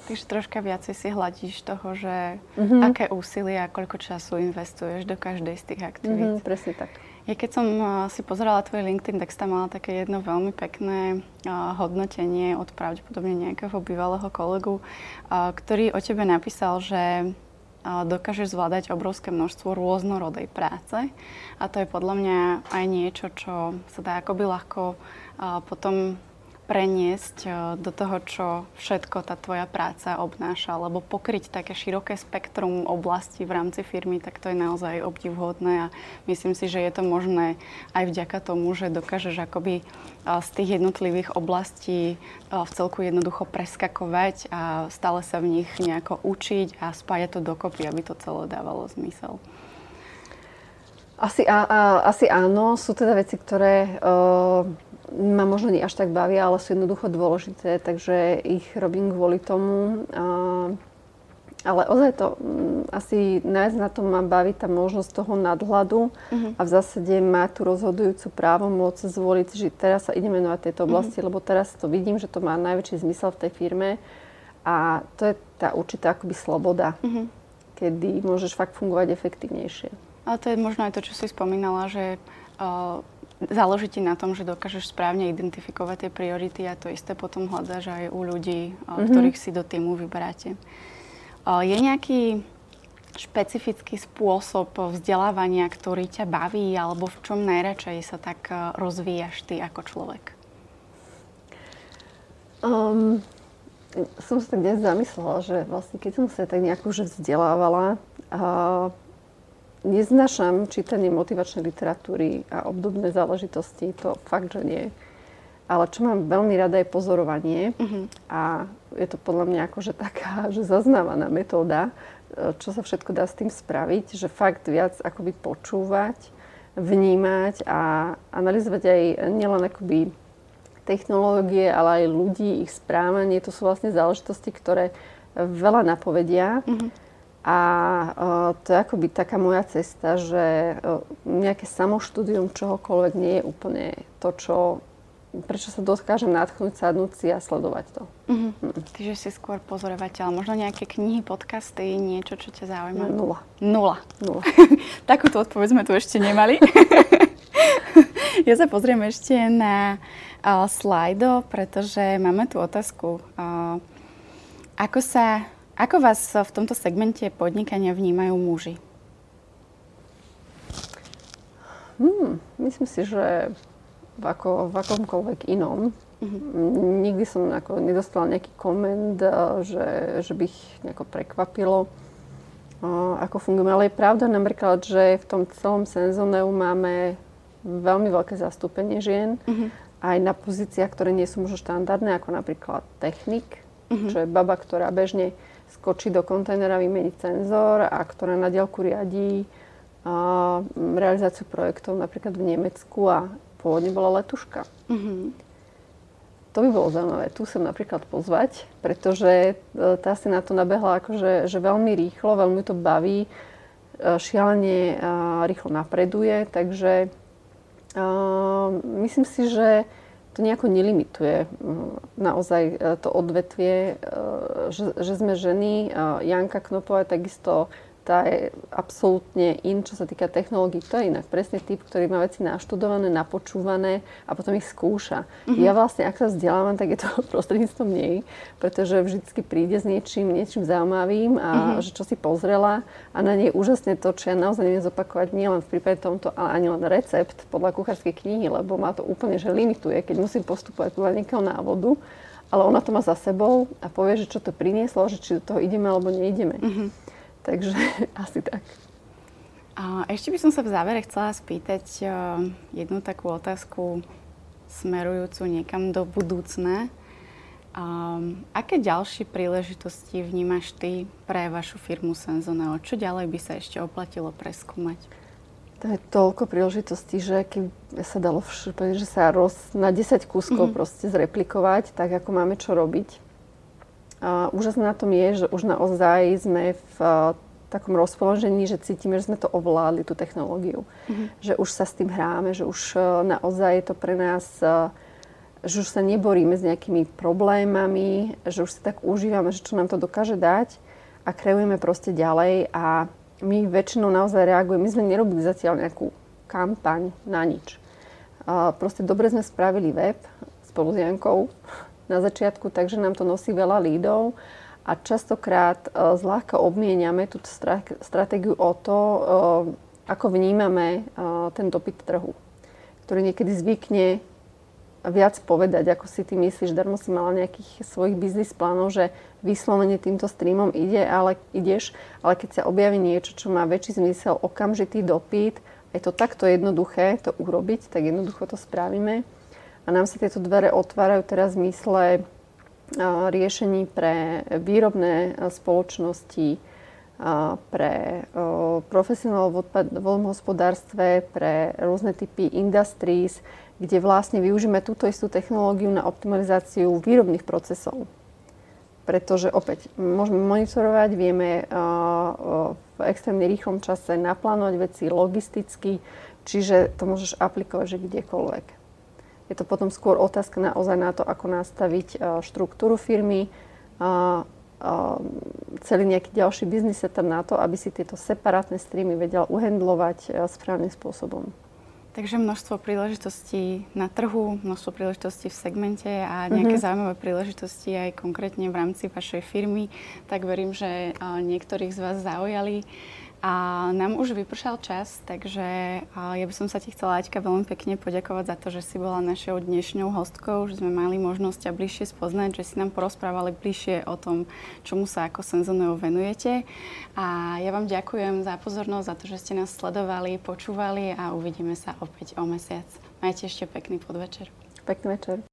Takže troška viacej si hľadíš toho, že mm-hmm. aké úsilie a koľko času investuješ do každej z tých aktivít. Mm-hmm, presne tak. Ja keď som si pozerala tvoj LinkedIn, tak si tam mala také jedno veľmi pekné uh, hodnotenie od pravdepodobne nejakého bývalého kolegu, uh, ktorý o tebe napísal, že dokážeš zvládať obrovské množstvo rôznorodej práce. A to je podľa mňa aj niečo, čo sa dá akoby ľahko potom preniesť e, do toho, čo všetko tá tvoja práca obnáša, lebo pokryť také široké spektrum oblastí v rámci firmy, tak to je naozaj obdivhodné a myslím si, že je to možné aj vďaka tomu, že dokážeš akoby e, z tých jednotlivých oblastí e, v celku jednoducho preskakovať a stále sa v nich nejako učiť a spájať to dokopy, aby to celé dávalo zmysel. Asi, a, a, asi áno, sú teda veci, ktoré uh, ma možno nie až tak bavia, ale sú jednoducho dôležité, takže ich robím kvôli tomu. Ale ozaj to um, asi najviac na tom ma baví tá možnosť toho nadhľadu uh-huh. a v zásade má tú rozhodujúcu právomoc zvoliť, že teraz sa ideme venovať tejto oblasti, uh-huh. lebo teraz to vidím, že to má najväčší zmysel v tej firme a to je tá určitá akoby sloboda, uh-huh. kedy môžeš fakt fungovať efektívnejšie. Ale to je možno aj to, čo si spomínala, že uh, záleží ti na tom, že dokážeš správne identifikovať tie priority a to isté potom hľadáš aj u ľudí, mm-hmm. ktorých si do týmu vyberáte. Uh, je nejaký špecifický spôsob vzdelávania, ktorý ťa baví, alebo v čom najradšej sa tak uh, rozvíjaš ty ako človek? Um, som sa tak dnes zamyslela, že vlastne keď som sa tak nejako už vzdelávala, uh, neznášam čítanie motivačnej literatúry a obdobné záležitosti, to fakt, že nie. Ale čo mám veľmi rada je pozorovanie uh-huh. a je to podľa mňa akože taká, že zaznávaná metóda, e, čo sa všetko dá s tým spraviť, že fakt viac akoby počúvať, vnímať a analyzovať aj nielen akoby technológie, ale aj ľudí, ich správanie. To sú vlastne záležitosti, ktoré veľa napovedia. Uh-huh. A to je akoby taká moja cesta, že nejaké samoštúdium čohokoľvek nie je úplne to, čo prečo sa dokážem nadchnúť, sadnúť si a sledovať to. Mm-hmm. Mm. Čiže si skôr pozorovateľ. Možno nejaké knihy, podcasty, niečo, čo ťa zaujíma? Nula. Nula. Nula. Takúto odpoveď sme tu ešte nemali. ja sa pozriem ešte na uh, slajdo, pretože máme tu otázku. Uh, ako sa ako vás v tomto segmente podnikania vnímajú muži? Hmm, myslím si, že v, ako, v akomkoľvek inom. Mm-hmm. Nikdy som ako nedostala nejaký koment, eh, že, že by ich nejako prekvapilo, eh, ako fungujeme. Ale je pravda napríklad, že v tom celom senzoneu máme veľmi veľké zastúpenie žien, mm-hmm. aj na pozíciách, ktoré nie sú možno štandardné, ako napríklad technik, mm-hmm. čo je baba, ktorá bežne skočí do kontajnera, vymeniť senzor a ktorá na diaľku riadí a, realizáciu projektov napríklad v Nemecku a pôvodne bola letuška. Mm-hmm. To by bolo zaujímavé. Tu sem napríklad pozvať, pretože e, tá si na to nabehla akože že veľmi rýchlo, veľmi to baví, e, šialene rýchlo napreduje, takže uh, myslím si, že to nejako nelimituje naozaj e, to odvetvie, e, že, že sme ženy. Janka Knopová takisto tá je absolútne in, čo sa týka technológií. To je inak presne typ, ktorý má veci naštudované, napočúvané a potom ich skúša. Mm-hmm. Ja vlastne, ak sa vzdelávam, tak je to prostredníctvom nej, pretože vždycky príde s niečím, niečím zaujímavým a mm-hmm. že čo si pozrela a na nej úžasne to, čo ja naozaj neviem zopakovať nielen v prípade tomto, ale ani len recept podľa kuchárskej knihy, lebo má to úplne, že limituje, keď musím postupovať podľa nejakého návodu ale ona to má za sebou a povie, že čo to prinieslo, že či do toho ideme alebo neideme. Mm-hmm. Takže asi tak. A ešte by som sa v závere chcela spýtať uh, jednu takú otázku smerujúcu niekam do budúcna. Um, aké ďalšie príležitosti vnímaš ty pre vašu firmu Senzoneo? Čo ďalej by sa ešte oplatilo preskúmať? To je toľko príležitostí, že keby sa dalo všude, že sa roz, na 10 kúskov mm-hmm. proste zreplikovať, tak ako máme čo robiť úžasné na tom je, že už naozaj sme v uh, takom rozpoložení, že cítime, že sme to ovládli, tú technológiu. Mm-hmm. Že už sa s tým hráme, že už uh, naozaj je to pre nás, uh, že už sa neboríme s nejakými problémami, že už si tak užívame, že čo nám to dokáže dať a kreujeme proste ďalej a my väčšinou naozaj reagujeme. My sme nerobili zatiaľ nejakú kampaň na nič. Proste dobre sme spravili web spolu s Jankou, na začiatku, takže nám to nosí veľa lídov a častokrát uh, zľahka obmieniame tú stratégiu o to, uh, ako vnímame uh, ten dopyt trhu, ktorý niekedy zvykne viac povedať, ako si ty myslíš. Darmo si mala nejakých svojich biznis plánov, že vyslovene týmto streamom ide, ale, ideš, ale keď sa objaví niečo, čo má väčší zmysel, okamžitý dopyt, je to takto jednoduché to urobiť, tak jednoducho to spravíme. A nám sa tieto dvere otvárajú teraz v zmysle riešení pre výrobné spoločnosti, pre profesionálov v hospodárstve, pre rôzne typy industries, kde vlastne využíme túto istú technológiu na optimalizáciu výrobných procesov. Pretože opäť môžeme monitorovať, vieme v extrémne rýchlom čase naplánovať veci logisticky, čiže to môžeš aplikovať že kdekoľvek. Je to potom skôr otázka naozaj na to, ako nastaviť štruktúru firmy, celý nejaký ďalší biznis setup na to, aby si tieto separátne streamy vedel uhendlovať správnym spôsobom. Takže množstvo príležitostí na trhu, množstvo príležitostí v segmente a nejaké mm-hmm. zaujímavé príležitosti aj konkrétne v rámci vašej firmy, tak verím, že niektorých z vás zaujali. A nám už vypršal čas, takže ja by som sa ti chcela, Aťka, veľmi pekne poďakovať za to, že si bola našou dnešnou hostkou, že sme mali možnosť ťa bližšie spoznať, že si nám porozprávali bližšie o tom, čomu sa ako Senzoneo venujete. A ja vám ďakujem za pozornosť, za to, že ste nás sledovali, počúvali a uvidíme sa opäť o mesiac. Majte ešte pekný podvečer. Pekný večer.